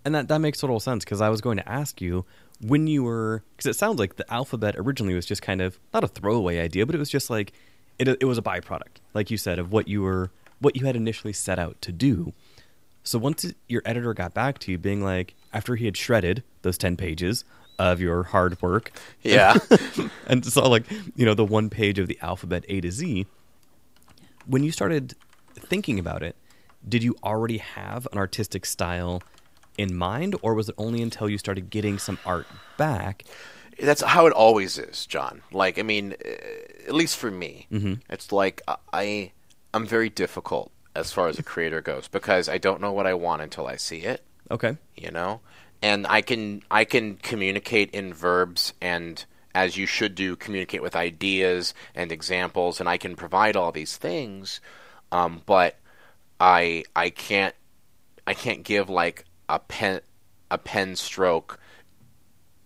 And that, that makes total sense because I was going to ask you when you were because it sounds like the alphabet originally was just kind of not a throwaway idea, but it was just like it it was a byproduct, like you said, of what you were what you had initially set out to do. So once it- your editor got back to you, being like after he had shredded those ten pages of your hard work, Yeah. *laughs* and saw like you know the one page of the alphabet A to Z. When you started thinking about it, did you already have an artistic style in mind, or was it only until you started getting some art back? That's how it always is, John. Like, I mean, at least for me, Mm-hmm. it's like I- I, I'm very difficult as far as a creator goes because I don't know what I want until I see it. Okay. you know and i can i can communicate in verbs and as you should do communicate with ideas and examples and i can provide all these things um, but i i can't i can't give like a pen a pen stroke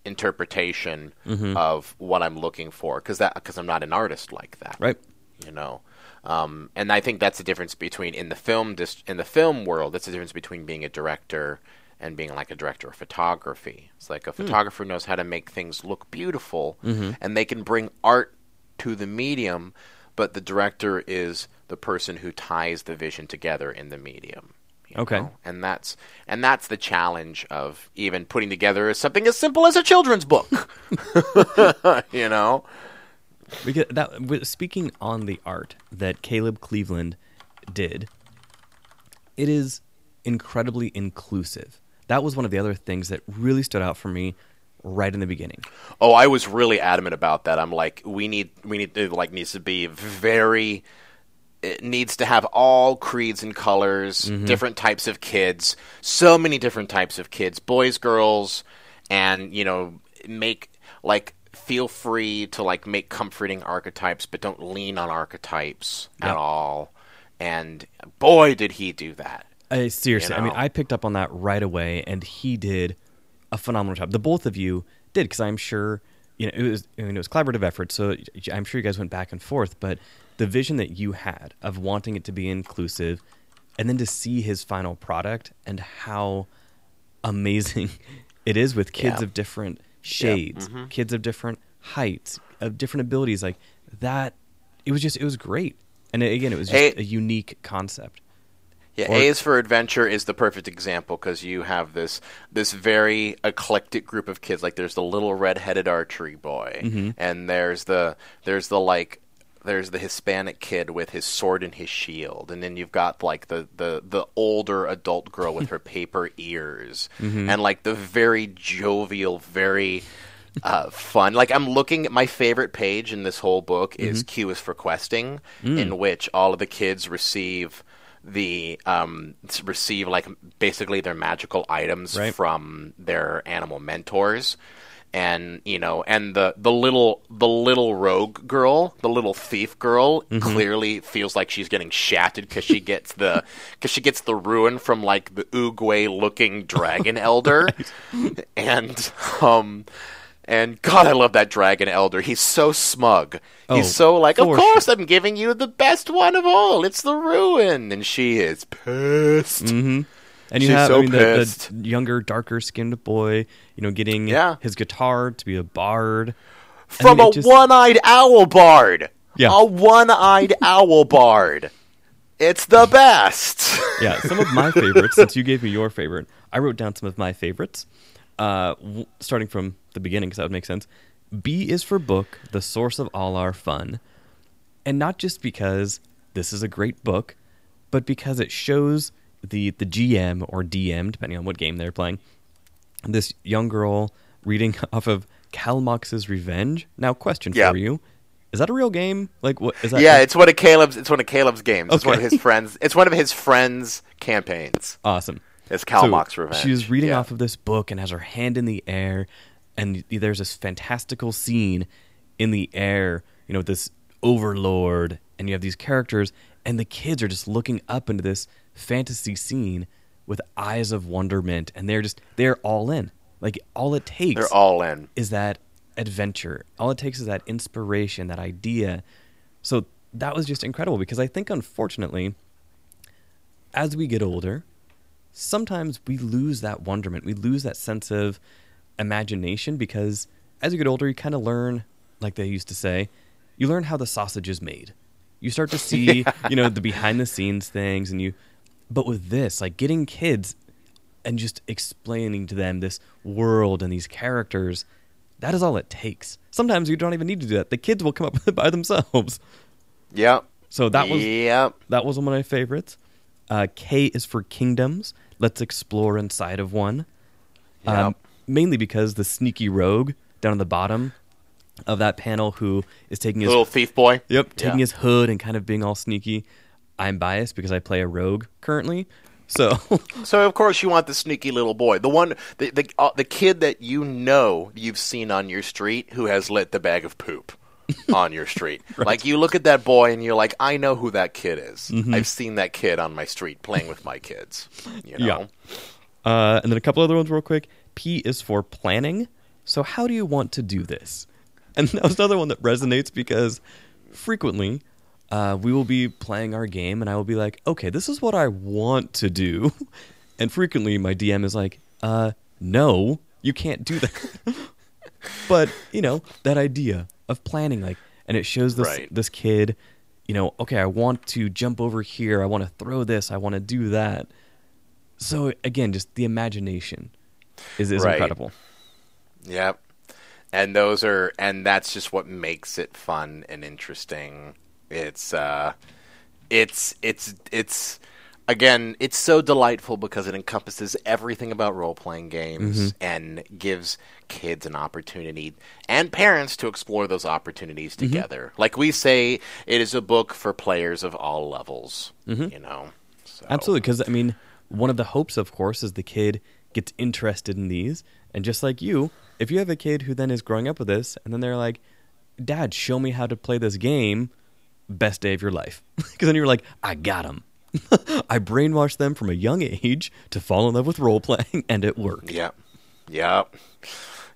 interpretation mm-hmm. of what i'm looking for because that because i'm not an artist like that Right. you know um, and I think that's the difference between in the film dis- in the film world. That's the difference between being a director and being like a director of photography. It's like a hmm. photographer knows how to make things look beautiful, mm-hmm. and they can bring art to the medium, but the director is the person who ties the vision together in the medium. Okay. know? and that's and that's the challenge of even putting together something as simple as a children's book. *laughs* you know. Because that speaking on the art that Caleb Cleveland did, it is incredibly inclusive. That was one of the other things that really stood out for me right in the beginning. Oh, I was really adamant about that. I'm like, we need, we need, it like needs to be very. It needs to have all creeds and colors, mm-hmm. different types of kids, so many different types of kids, boys, girls, and you know, make like feel free to like make comforting archetypes, but don't lean on archetypes Yeah. at all. And boy, did he do that! I seriously, I mean. I picked up on that right away, and he did a phenomenal job. The both of you did, because I'm sure you know it was. I mean, it was collaborative effort, so I'm sure you guys went back and forth. But the vision that you had of wanting it to be inclusive, and then to see his final product and how amazing *laughs* it is with kids Yeah. of different shades, mm-hmm. kids of different heights, of different abilities, like that. It was just, it was great, and again, it was just Hey- a unique concept. Yeah, Or- A is for Adventure is the perfect example because you have this this very eclectic group of kids. Like there's the little red-headed archery boy, mm-hmm. and there's the there's the like there's the Hispanic kid with his sword and his shield, and then you've got like the the the older adult girl with her *laughs* paper ears, and like the very jovial, very uh, fun. Like I'm looking at my favorite page in this whole book is Q is for questing, in which all of the kids receive the um receive like basically their magical items Right. from their animal mentors and you know and the the little the little rogue girl the little thief girl clearly feels like she's getting shattered because she gets the *laughs* because she gets the ruin from like the Oogway looking dragon *laughs* elder and um and God, I love that dragon elder. He's so smug. Oh, He's so like, of course, I'm giving you the best one of all. It's the ruin, and she is pissed. And you She's have so I mean, the, the younger, darker skinned boy, you know, getting Yeah. his guitar to be a bard. From a just- one-eyed owl bard. Yeah. a one-eyed *laughs* owl bard. It's the best. Yeah, some of my favorites, since you gave me your favorite, I wrote down some of my favorites, uh, w- starting from the beginning, because that would make sense. B is for book, the source of all our fun. And not just because this is a great book, but because it shows the, the GM or DM, depending on what game they're playing, this young girl reading *laughs* off of Kalmox's Revenge. Now, question Yeah. for you: Is that a real game? Like, what is that? yeah, it's one of Caleb's. It's one of Caleb's games. It's one of Okay. his friends. It's one of his friends' campaigns. awesome. It's Kalmox Revenge. She was reading Yeah. off of this book and has her hand in the air, and there's this fantastical scene in the air. You know, this overlord, and you have these characters, and the kids are just looking up into this fantasy scene with eyes of wonderment, and they're just they're all in. Like all it takes They're all in. is that adventure. All it takes is that inspiration, that idea. So that was just incredible because I think, unfortunately, as we get older, sometimes we lose that wonderment. We lose that sense of imagination because as you get older, you kind of learn, like they used to say, you learn how the sausage is made. You start to see, *laughs* you know, the behind the scenes things, and you. But with this, like getting kids and just explaining to them this world and these characters, that is all it takes. Sometimes you don't even need to do that. The kids will come up with *laughs* it by themselves. Yep. So that was Yep. that was one of my favorites. Uh, K is for Kingdoms, let's explore inside of one. Yep. Um, mainly because the sneaky rogue down at the bottom of that panel who is taking his Little thief boy. Yep, taking Yeah. his hood and kind of being all sneaky. I'm biased because I play a rogue currently. So, *laughs* So of course you want the sneaky little boy, the one, the the, uh, the kid that you know you've seen on your street who has lit the bag of poop *laughs* on your street. Like you look at that boy and you're like, I know who that kid is. Mm-hmm. I've seen that kid on my street playing with my kids. You know? Yeah. uh, and then a couple other ones real quick. P is for planning. So, how do you want to do this? And that was another one that resonates because frequently uh, we will be playing our game and I will be like, okay, this is what I want to do. *laughs* And frequently my DM is like, uh, no, you can't do that. *laughs* but, you know, that idea of planning, like, and it shows this, Right. this kid, you know, okay, I want to jump over here. I want to throw this. I want to do that. So again, just the imagination is, is Right. incredible. Yep. And those are and that's just what makes it fun and interesting. It's uh it's it's it's again, it's so delightful because it encompasses everything about role playing games mm-hmm. and gives kids an opportunity and parents to explore those opportunities mm-hmm. together. Like we say, it is a book for players of all levels. Mm-hmm. You know. So, Absolutely, because I mean, one of the hopes, of course, is the kid gets interested in these, and just like you, if you have a kid who then is growing up with this, and then they're like, "Dad, show me how to play this game," best day of your life, *laughs* because then you're like, "I got them." *laughs* I brainwashed them from a young age to fall in love with role playing, *laughs* and it worked. Yep. Yep.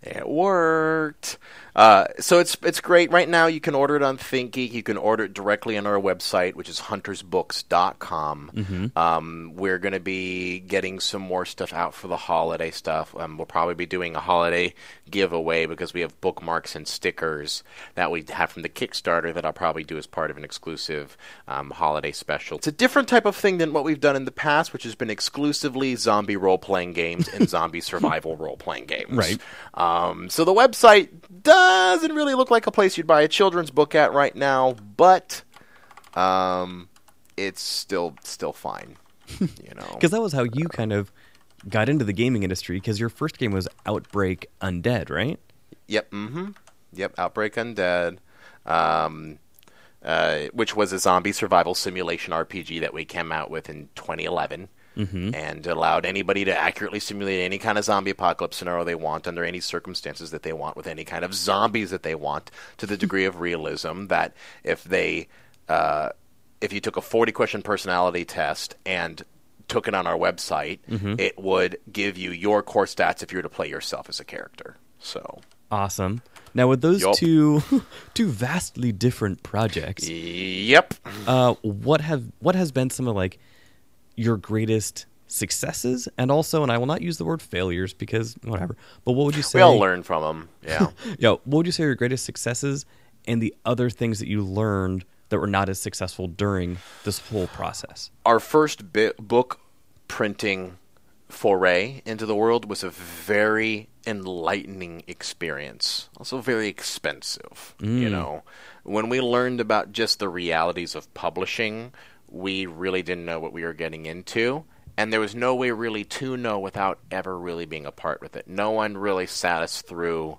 It worked. Uh, so it's it's great. Right now you can order it on ThinkGeek. You can order it directly on our website, which is huntersbooks.com. Um, we're going to be getting some more stuff out for the holiday stuff. Um, we'll probably be doing a holiday giveaway because we have bookmarks and stickers that we have from the Kickstarter that I'll probably do as part of an exclusive um, holiday special. It's a different type of thing than what we've done in the past, which has been exclusively zombie role playing games and *laughs* zombie survival role playing games. Right. Um, so the website doesn't really look like a place you'd buy a children's book at right now, but um, it's still still fine. *laughs* You know. Because that was how you kind of got into the gaming industry. Because your first game was Outbreak Undead, right? Yep. Mm-hmm. Yep. Outbreak Undead, um, uh, which was a zombie survival simulation RPG that we came out with in 2011, and allowed anybody to accurately simulate any kind of zombie apocalypse scenario they want under any circumstances that they want with any kind of zombies that they want to the degree of realism that if they uh, if you took a 40 question personality test and took it on our website, it would give you your core stats if you were to play yourself as a character. So. Awesome. Now, with those Yup. two *laughs* two vastly different projects, Yep. uh, what have what has been some of like your greatest successes, and also, and I will not use the word failures because whatever. But what would you say? We all learn from them. Yeah. *laughs* Yeah, what would you say are your greatest successes, and the other things that you learned that were not as successful during this whole process? Our first bi- book printing foray into the world was a very enlightening experience. Also very expensive. You mm. know, when we learned about just the realities of publishing, we really didn't know what we were getting into. And there was no way really to know without ever really being a part with it. No one really sat us through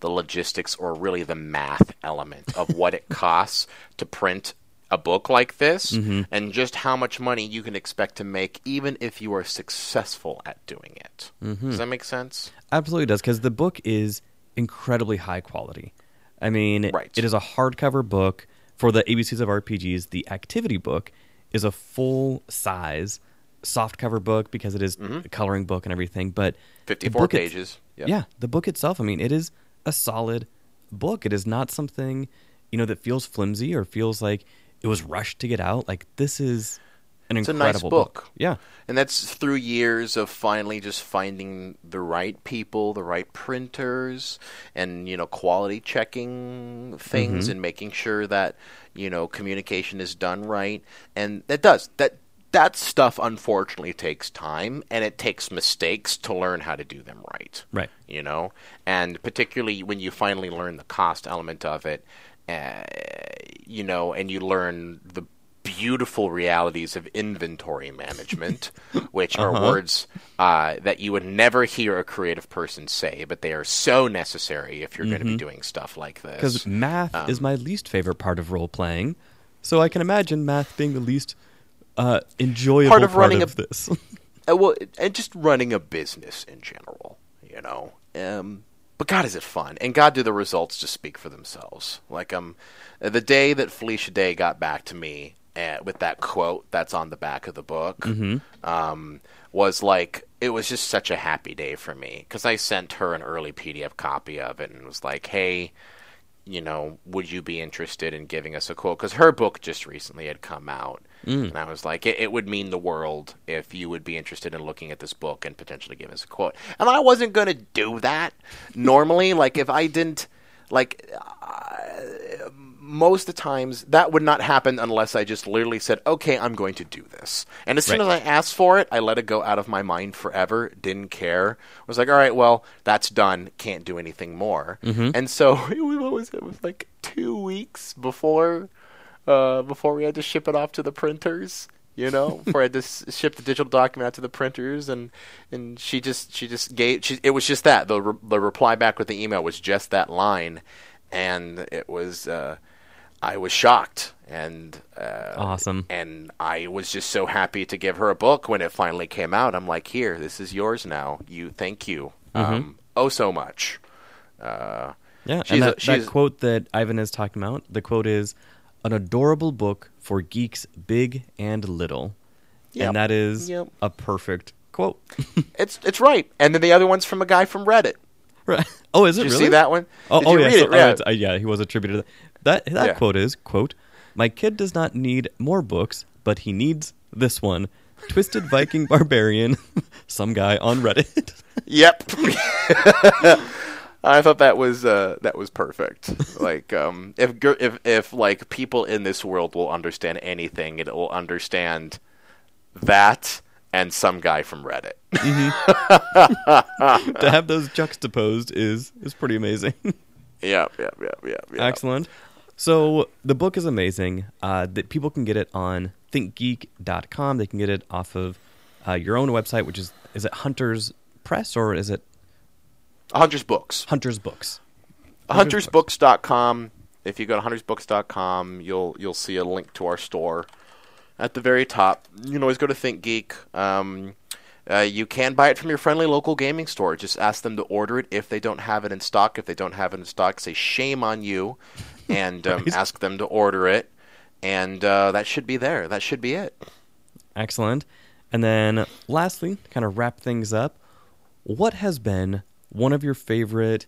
the logistics or really the math element of *laughs* what it costs to print a book like this mm-hmm. and just how much money you can expect to make even if you are successful at doing it. Mm-hmm. Does that make sense? Absolutely does, because the book is incredibly high quality. I mean, Right. it is a hardcover book for the ABCs of RPGs. The activity book is a full size soft cover book because it is mm-hmm. a coloring book and everything. But the 54 book it- pages. Yep. Yeah, the book itself. I mean, it is a solid book. It is not something you know that feels flimsy or feels like it was rushed to get out. Like this is an It's a incredible nice book. Yeah. And that's through years of finally just finding the right people, the right printers, and you know, quality checking things and making sure that you know communication is done right. And that does that. That stuff unfortunately takes time, and it takes mistakes to learn how to do them right. Right. You know, and particularly when you finally learn the cost element of it, uh, you know, and you learn the beautiful realities of inventory management, *laughs* which are words uh, that you would never hear a creative person say, but they are so necessary if you're going to be doing stuff like this. Because math is my least favorite part of role playing, so I can imagine math being the least uh, enjoyable Part of running a- *laughs* this. *laughs* Uh, well, and just running a business in general, you know. Um, but God, is it fun? And God, do the results just speak for themselves? Like um, the day that Felicia Day got back to me uh, with that quote that's on the back of the book um, was like it was just such a happy day for me because I sent her an early PDF copy of it and was like, hey. You know, would you be interested in giving us a quote? Because her book just recently had come out, and I was like, it, it would mean the world if you would be interested in looking at this book and potentially give us a quote. And I wasn't going to do that normally. like, if I didn't, like, uh, most of the times that would not happen unless I just literally said, okay, I'm going to do this. And as soon Right. as I asked for it, I let it go out of my mind forever, didn't care. was like, all right, well, that's done. Can't do anything more. And so it was, what was it? It was like two weeks before uh, before we had to ship it off to the printers. You know, *laughs* before I had to ship the digital document out to the printers, and and she just she just gave she, it was just that the re- the reply back with the email was just that line, and it was uh, I was shocked and uh, Awesome. and I was just so happy to give her a book when it finally came out. I'm like, here, this is yours now. You thank you, um, oh so much. Uh, Yeah, She's and a- that, that quote that Ivan is talking about, the quote is, "An adorable book for geeks big and little," Yep. and that is Yep. a perfect quote. *laughs* it's it's right. And then the other one's from a guy from Reddit. right? Oh, is it Did you really? see that one? Oh, Did oh you yeah, read so- it? oh, Yeah. uh, yeah. He was attributed to that. That that Yeah. quote is quote: "My kid does not need more books, but he needs this one." Twisted Viking Barbarian, *laughs* some guy on Reddit. *laughs* Yep. *laughs* I thought that was uh, that was perfect. like, um, if if if like people in this world will understand anything, it will understand that and some guy from Reddit. to have those juxtaposed is is pretty amazing. yep, yep, yep, yep, yep. Excellent. So the book is amazing. Uh, that people can get it on thinkgeek.com. They can get it off of uh, your own website, which is is it Hunter's Press or is it Hunter's Books. Hunter's Books? huntersbooks.com. If you go to huntersbooks.com, you'll you'll see a link to our store at the very top. You can always go to ThinkGeek. Um, uh, you can buy it from your friendly local gaming store. Just ask them to order it if they don't have it in stock. If they don't have it in stock, say shame on you, *laughs* and um, Right. ask them to order it. And uh, that should be there. That should be it. Excellent. And then lastly, kind of wrap things up, what has been one of your favorite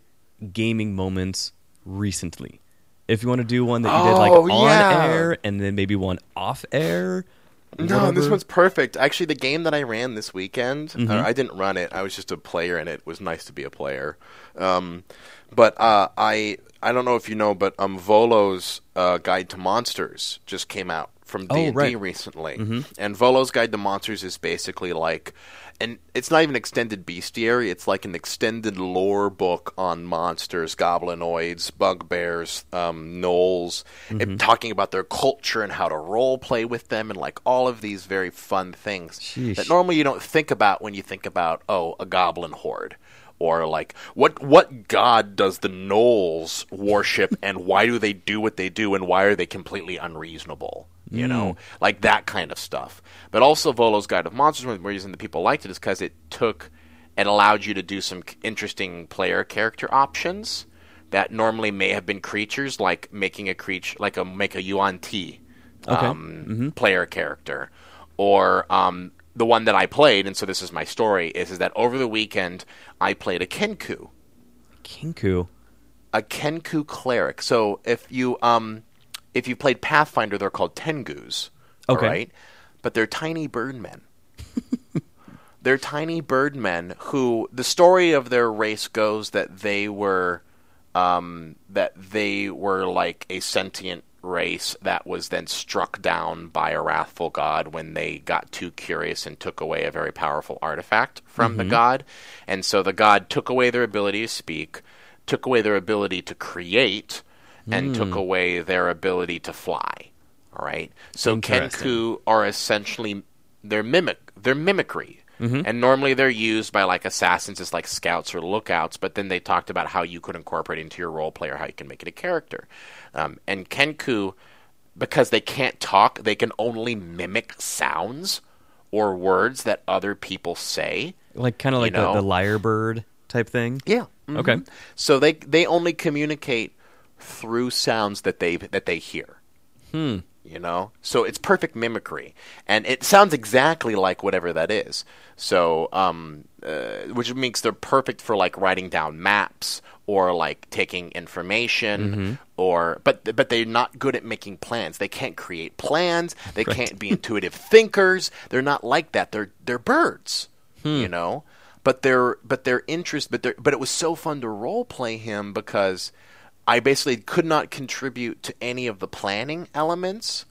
gaming moments recently? If you want to do one that you did like Oh, on yeah. air and then maybe one off air. No, this one's perfect. Actually, the game that I ran this weekend, Mm-hmm. uh, I didn't run it. I was just a player in it. It was nice to be a player. Um, but uh, I I don't know if you know, but um, Volo's uh, Guide to Monsters just came out from Oh, D and D right. Mm-hmm. recently, and Volo's Guide to Monsters is basically like, and it's not even extended bestiary. It's like an extended lore book on monsters, goblinoids, bugbears, um, gnolls, Mm-hmm. and talking about their culture and how to role play with them, and like all of these very fun things Sheesh. that normally you don't think about when you think about oh a goblin horde. Or like what what god does the gnolls worship and why do they do what they do and why are they completely unreasonable? You know, like that kind of stuff. But also Volo's Guide of Monsters, one reason that people liked it is because it took it allowed you to do some interesting player character options that normally may have been creatures, like making a creature like a make a Yuan Ti Okay. um, player character, or um, the one that I played, and so this is my story, is, is that over the weekend I played a Kenku, Kenku? a Kenku cleric. So if you um, if you've played Pathfinder, they're called Tengus, Okay. all right? But they're tiny birdmen. *laughs* they're tiny birdmen who the story of their race goes that they were um, that they were like a sentient race that was then struck down by a wrathful god when they got too curious and took away a very powerful artifact from the god. And so the god took away their ability to speak, took away their ability to create, and took away their ability to fly. All right. So kenku are essentially they're mimic they're mimicry. Mm-hmm. And normally they're used by like assassins as like scouts or lookouts, but then they talked about how you could incorporate into your role play or how you can make it a character. Um, and kenku, because they can't talk, they can only mimic sounds or words that other people say. Like kind of like the, the lyre bird type thing. Yeah. Okay. So they they only communicate through sounds that they that they hear. Hmm. You know, so it's perfect mimicry, and it sounds exactly like whatever that is. So, um, uh, which makes they're perfect for like writing down maps or like taking information, or but but they're not good at making plans. They can't create plans. They can't be intuitive *laughs* thinkers. They're not like that. They're they're birds. You know, but their but their interest, but their but it was so fun to role play him because I basically could not contribute to any of the planning elements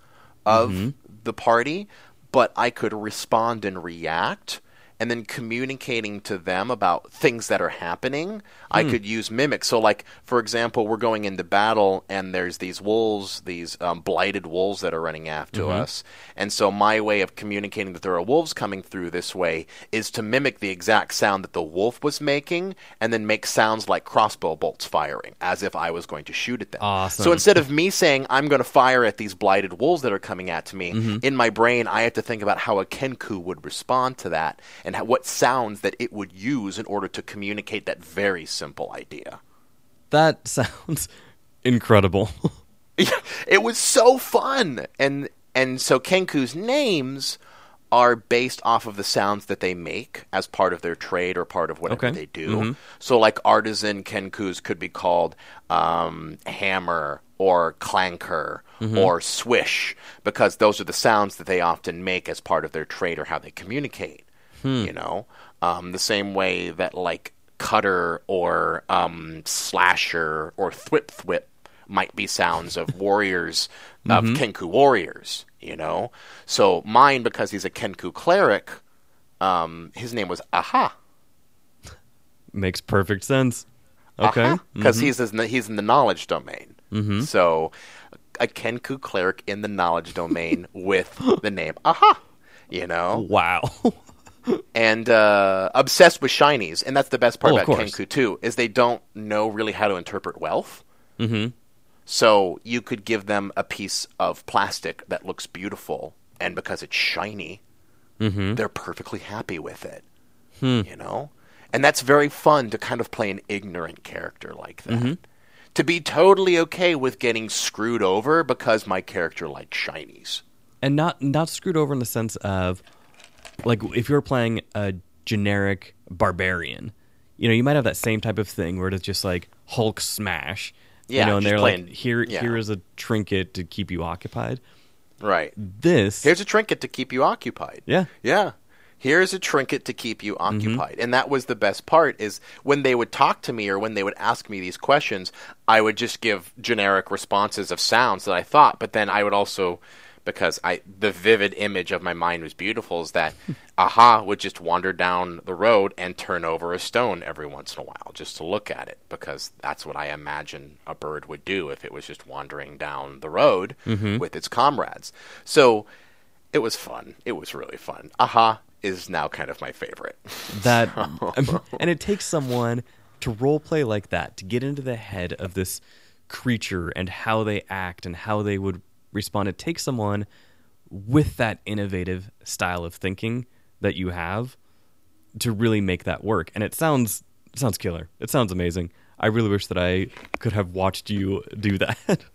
of mm-hmm. the party, but I could respond and react. And then communicating to them about things that are happening, I hmm. could use mimic. So, like for example, we're going into battle, and there's these wolves, these um, blighted wolves that are running after mm-hmm. us. And so, my way of communicating that there are wolves coming through this way is to mimic the exact sound that the wolf was making, and then make sounds like crossbow bolts firing, as if I was going to shoot at them. Awesome. So instead of me saying I'm going to fire at these blighted wolves that are coming at to me, mm-hmm. in my brain I have to think about how a kenku would respond to that and how, what sounds that it would use in order to communicate that very simple idea. That *laughs* sounds incredible. *laughs* it was so fun, and and so kenku's names are based off of the sounds that they make as part of their trade or part of whatever Okay. they do. So, like artisan kenkus could be called um, hammer or clanker or swish because those are the sounds that they often make as part of their trade or how they communicate. You know, um, the same way that like cutter or um, slasher or thwip thwip might be sounds of warriors *laughs* of Kenku warriors, you know. So mine, because he's a Kenku cleric, um, his name was Aha. *laughs* Makes perfect sense. Okay. because he's in the, he's in the knowledge domain. Mm-hmm. So a Kenku cleric in the knowledge domain *laughs* with the name Aha. You know, Wow. And uh, obsessed with shinies, and that's the best part Oh, about. Kenku too is they don't know really how to interpret wealth. mm-hmm. So you could give them a piece of plastic that looks beautiful, and because it's shiny, Mm-hmm. they're perfectly happy with it. Hmm. You know? And that's very fun to kind of play an ignorant character like that. Mm-hmm. To be totally okay with getting screwed over because my character likes shinies. and not not screwed over in the sense of like if you're playing a generic barbarian you know you might have that same type of thing where it's just like hulk smash Yeah, you know and they're plain- like here yeah. here is a trinket to keep you occupied Right. this Here's a trinket to keep you occupied. yeah Yeah. Here's a trinket to keep you Mm-hmm. occupied. And that was the best part is when they would talk to me or when they would ask me these questions, I would just give generic responses of sounds that I thought, but then I would also because I the vivid image of my mind was beautiful is that *laughs* aha would just wander down the road and turn over a stone every once in a while just to look at it because that's what I imagine a bird would do if it was just wandering down the road mm-hmm. with its comrades. So it was fun. It was really fun. Aha is now kind of my favorite. that *laughs* and it takes someone to role play like that to get into the head of this creature and how they act and how they would respond it takes someone with that innovative style of thinking that you have to really make that work. And it sounds it sounds killer. It sounds amazing. I really wish that i could have watched you do that. *laughs*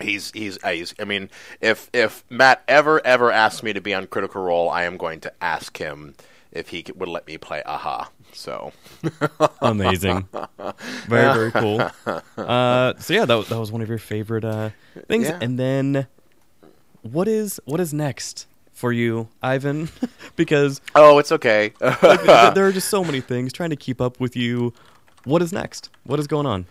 He's he's uh, he's. I mean, if if Matt ever ever asks me to be on Critical Role, I am going to ask him if he would let me play Aha. So. *laughs* Amazing. Very very cool. *laughs* Uh, so yeah that, was- that was one of your favorite uh, things. Yeah. and then what is what is next for you ivan? *laughs* Because oh, it's okay. like, there are just so many things trying to keep up with you. What is next? What is going on?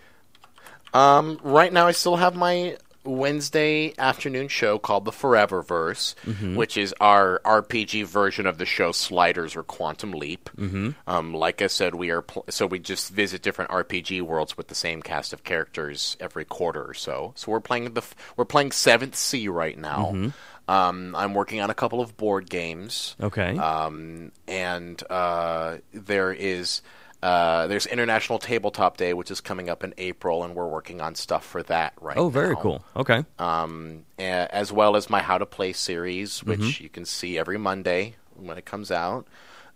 Um, right now I still have my Wednesday afternoon show called the Foreververse, Mm-hmm. which is our RPG version of the show Sliders or Quantum Leap. Mm-hmm. Um, like I said, we are pl- so we just visit different RPG worlds with the same cast of characters every quarter or so. So we're playing the f- we're playing Seventh Sea right now. Mm-hmm. Um, I'm working on a couple of board games. Okay. Um, and uh, there is uh, there's International Tabletop Day, which is coming up in April, and we're working on stuff for that right oh, very now. cool. Okay. Um, as well as my How to Play series, which Mm-hmm. you can see every Monday when it comes out.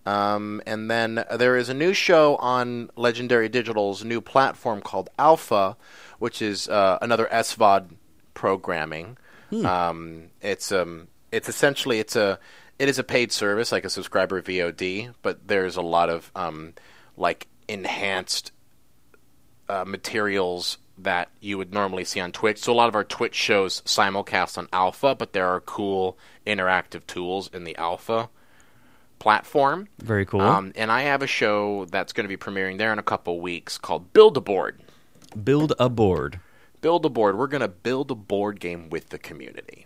Um, and then there is a new show on Legendary Digital's new platform called Alpha, which is uh, another SVOD programming. Hmm. Um, it's um, it's essentially it's a it is a paid service like a subscriber VOD, but there's a lot of um, like enhanced uh, materials that you would normally see on Twitch. So a lot of our Twitch shows simulcast on Alpha, but there are cool interactive tools in the Alpha platform. Very cool. Um, and I have a show that's going to be premiering there in a couple weeks called Build a Board. Build a board. Build a board. We're going to build a board game with the community.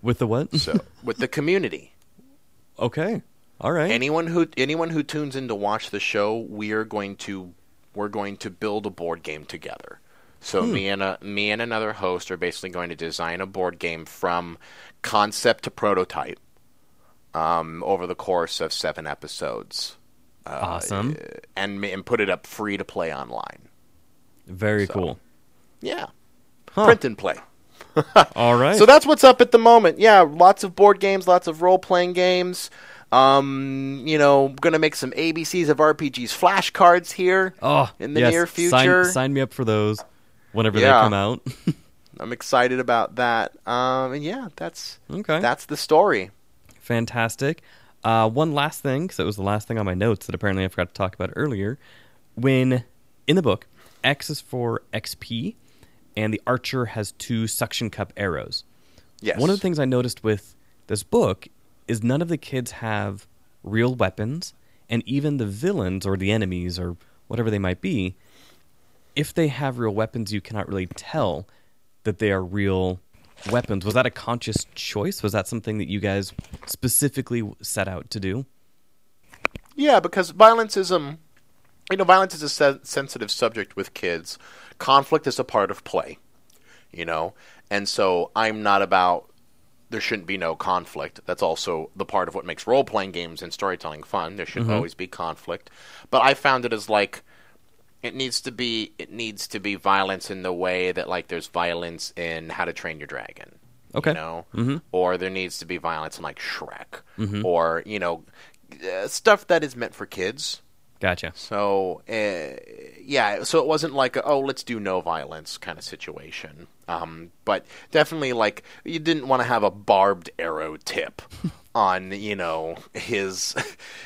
With the what? So with the community. *laughs* okay. All right. anyone who anyone who tunes in to watch the show, we are going to we're going to build a board game together. So hmm. me and a, me and another host are basically going to design a board game from concept to prototype um, over the course of seven episodes, uh, awesome. Eh, and and put it up free to play online. Very so- cool. Yeah, Huh. print and play. All *laughs* right. So that's what's up at the moment. Yeah, lots of board games, lots of role playing games. Um, you know, gonna make some ABCs of RPGs flashcards here. oh, in the yes. near Sign- future. Sign, me up for those whenever Yeah. they come out. *laughs* I'm excited about that. Um, and yeah, that's okay. that's the story. Fantastic. Uh, one last thing, because it was the last thing on my notes that apparently I forgot to talk about earlier. When in the book, X is for XP, and the archer has two suction cup arrows. Yes. One of the things I noticed with this book is none of the kids have real weapons, and even the villains or the enemies or whatever they might be, if they have real weapons, you cannot really tell that they are real weapons. Was that a conscious choice? Was that something that you guys specifically set out to do? Yeah, because violence is um, you know, violence is a se- sensitive subject with kids. Conflict is a part of play, you know, and so I'm not about there shouldn't be no conflict. That's also the part of what makes role playing games and storytelling fun. There should always be conflict, but I found it as like it needs to be it needs to be violence in the way that like there's violence in How to Train Your Dragon. Okay. You know, or there needs to be violence in like Shrek, or you know, uh, stuff that is meant for kids. Gotcha. So, uh, yeah, so it wasn't like, a, oh, let's do no violence kind of situation. Um, but definitely, like, you didn't want to have a barbed arrow tip *laughs* on, you know, his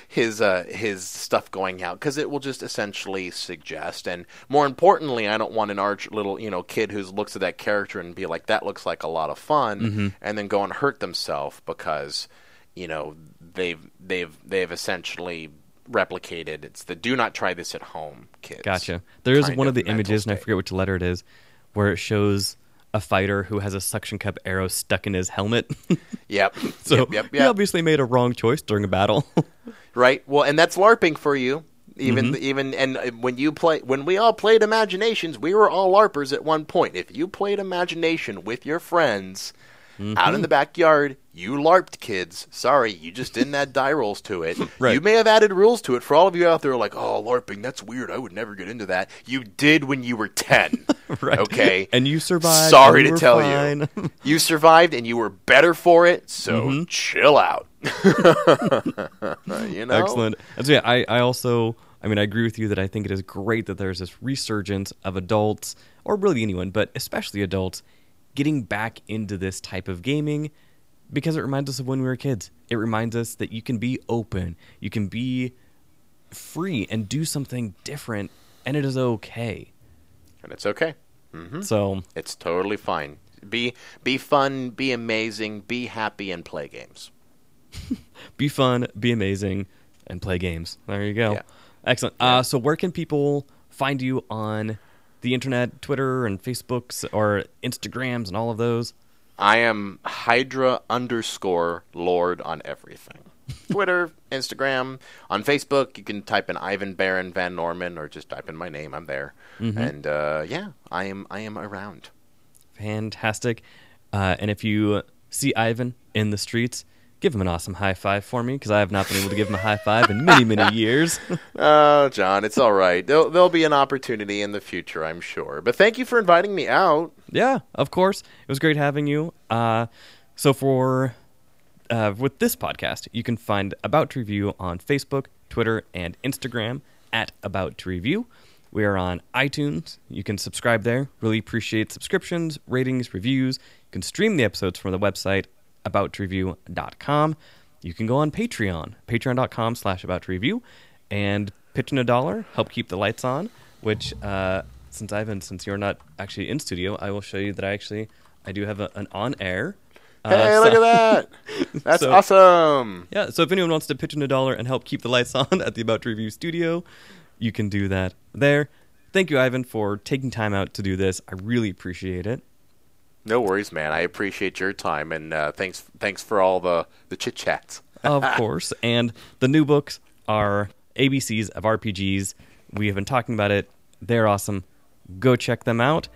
his uh, his stuff going out because it will just essentially suggest. And more importantly, I don't want an arch little, you know, kid who looks at that character and be like, that looks like a lot of fun, and then go and hurt themselves because, you know, they've they've they've essentially replicated. It's the do not try this at home, kids. Gotcha. There is one of of the images, and I forget which letter it is, where it shows a fighter who has a suction cup arrow stuck in his helmet. *laughs* Yep. so yep, yep, he obviously made a wrong choice during a battle. *laughs* Right. Well, and that's LARPing for you. Even Mm-hmm. even and uh, when you play when we all played Imaginations, we were all LARPers at one point. If you played Imagination with your friends out Mm-hmm. in the backyard, you LARPed kids. Sorry, you just didn't add die rolls to it. *laughs* Right. You may have added rules to it. For all of you out there like, oh, LARPing, that's weird. I would never get into that. You did when you were ten. *laughs* right. Okay. And you survived. Sorry to tell fine. you. *laughs* You survived and you were better for it, so Mm-hmm. chill out. you know? Excellent. And so yeah, I, I also I mean I agree with you that I think it is great that there's this resurgence of adults, or really anyone, but especially adults, getting back into this type of gaming because it reminds us of when we were kids. It reminds us that you can be open, you can be free and do something different, and it is okay. And it's okay. Hmm? So It's totally fine. Be be fun, be amazing, be happy, and play games. *laughs* be fun, be amazing, and play games. There you go. Yeah. Excellent. Uh, so where can people find you on the internet, Twitter and Facebooks or Instagrams and all of those? I am Hydra underscore Lord on everything. *laughs* Twitter, Instagram, on Facebook. You can type in Ivan Baron Van Norman or just type in my name. I'm there, and uh, yeah, I am. I am around. Fantastic. Uh, and if you see Ivan in the streets, give him an awesome high five for me because I have not been able to give him a high five in many, many *laughs* years. Oh, John, it's all right. There'll, there'll be an opportunity in the future, I'm sure. But thank you for inviting me out. yeah, of course. It was great having you. Uh, so for uh, with this podcast, you can find About to Review on Facebook, Twitter, and Instagram at About to Review. We are on iTunes. You can subscribe there. Really appreciate subscriptions, ratings, reviews. You can stream the episodes from the website aboutreview.com. You can go on Patreon, patreon.com slash about to review, and pitch in a dollar, help keep the lights on, which, uh, since Ivan, since you're not actually in studio, I will show you that I actually, I do have a, an on-air. uh, Hey, so- look at that. *laughs* That's So- awesome. yeah, so if anyone wants to pitch in a dollar and help keep the lights *laughs* on at the About to Review studio, you can do that there. Thank you, Ivan, for taking time out to do this. I really appreciate it. No worries, man. I appreciate your time, and uh, thanks thanks for all the, the chit chats. Of *laughs* course. And the new books are ABCs of RPGs. We have been talking about it. They're awesome. Go check them out.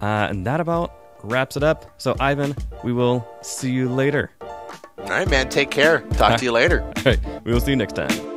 Uh, and that about wraps it up. So, Ivan, we will see you later. All right, man. Take care. Talk to you *laughs* later. All right, we will see you next time.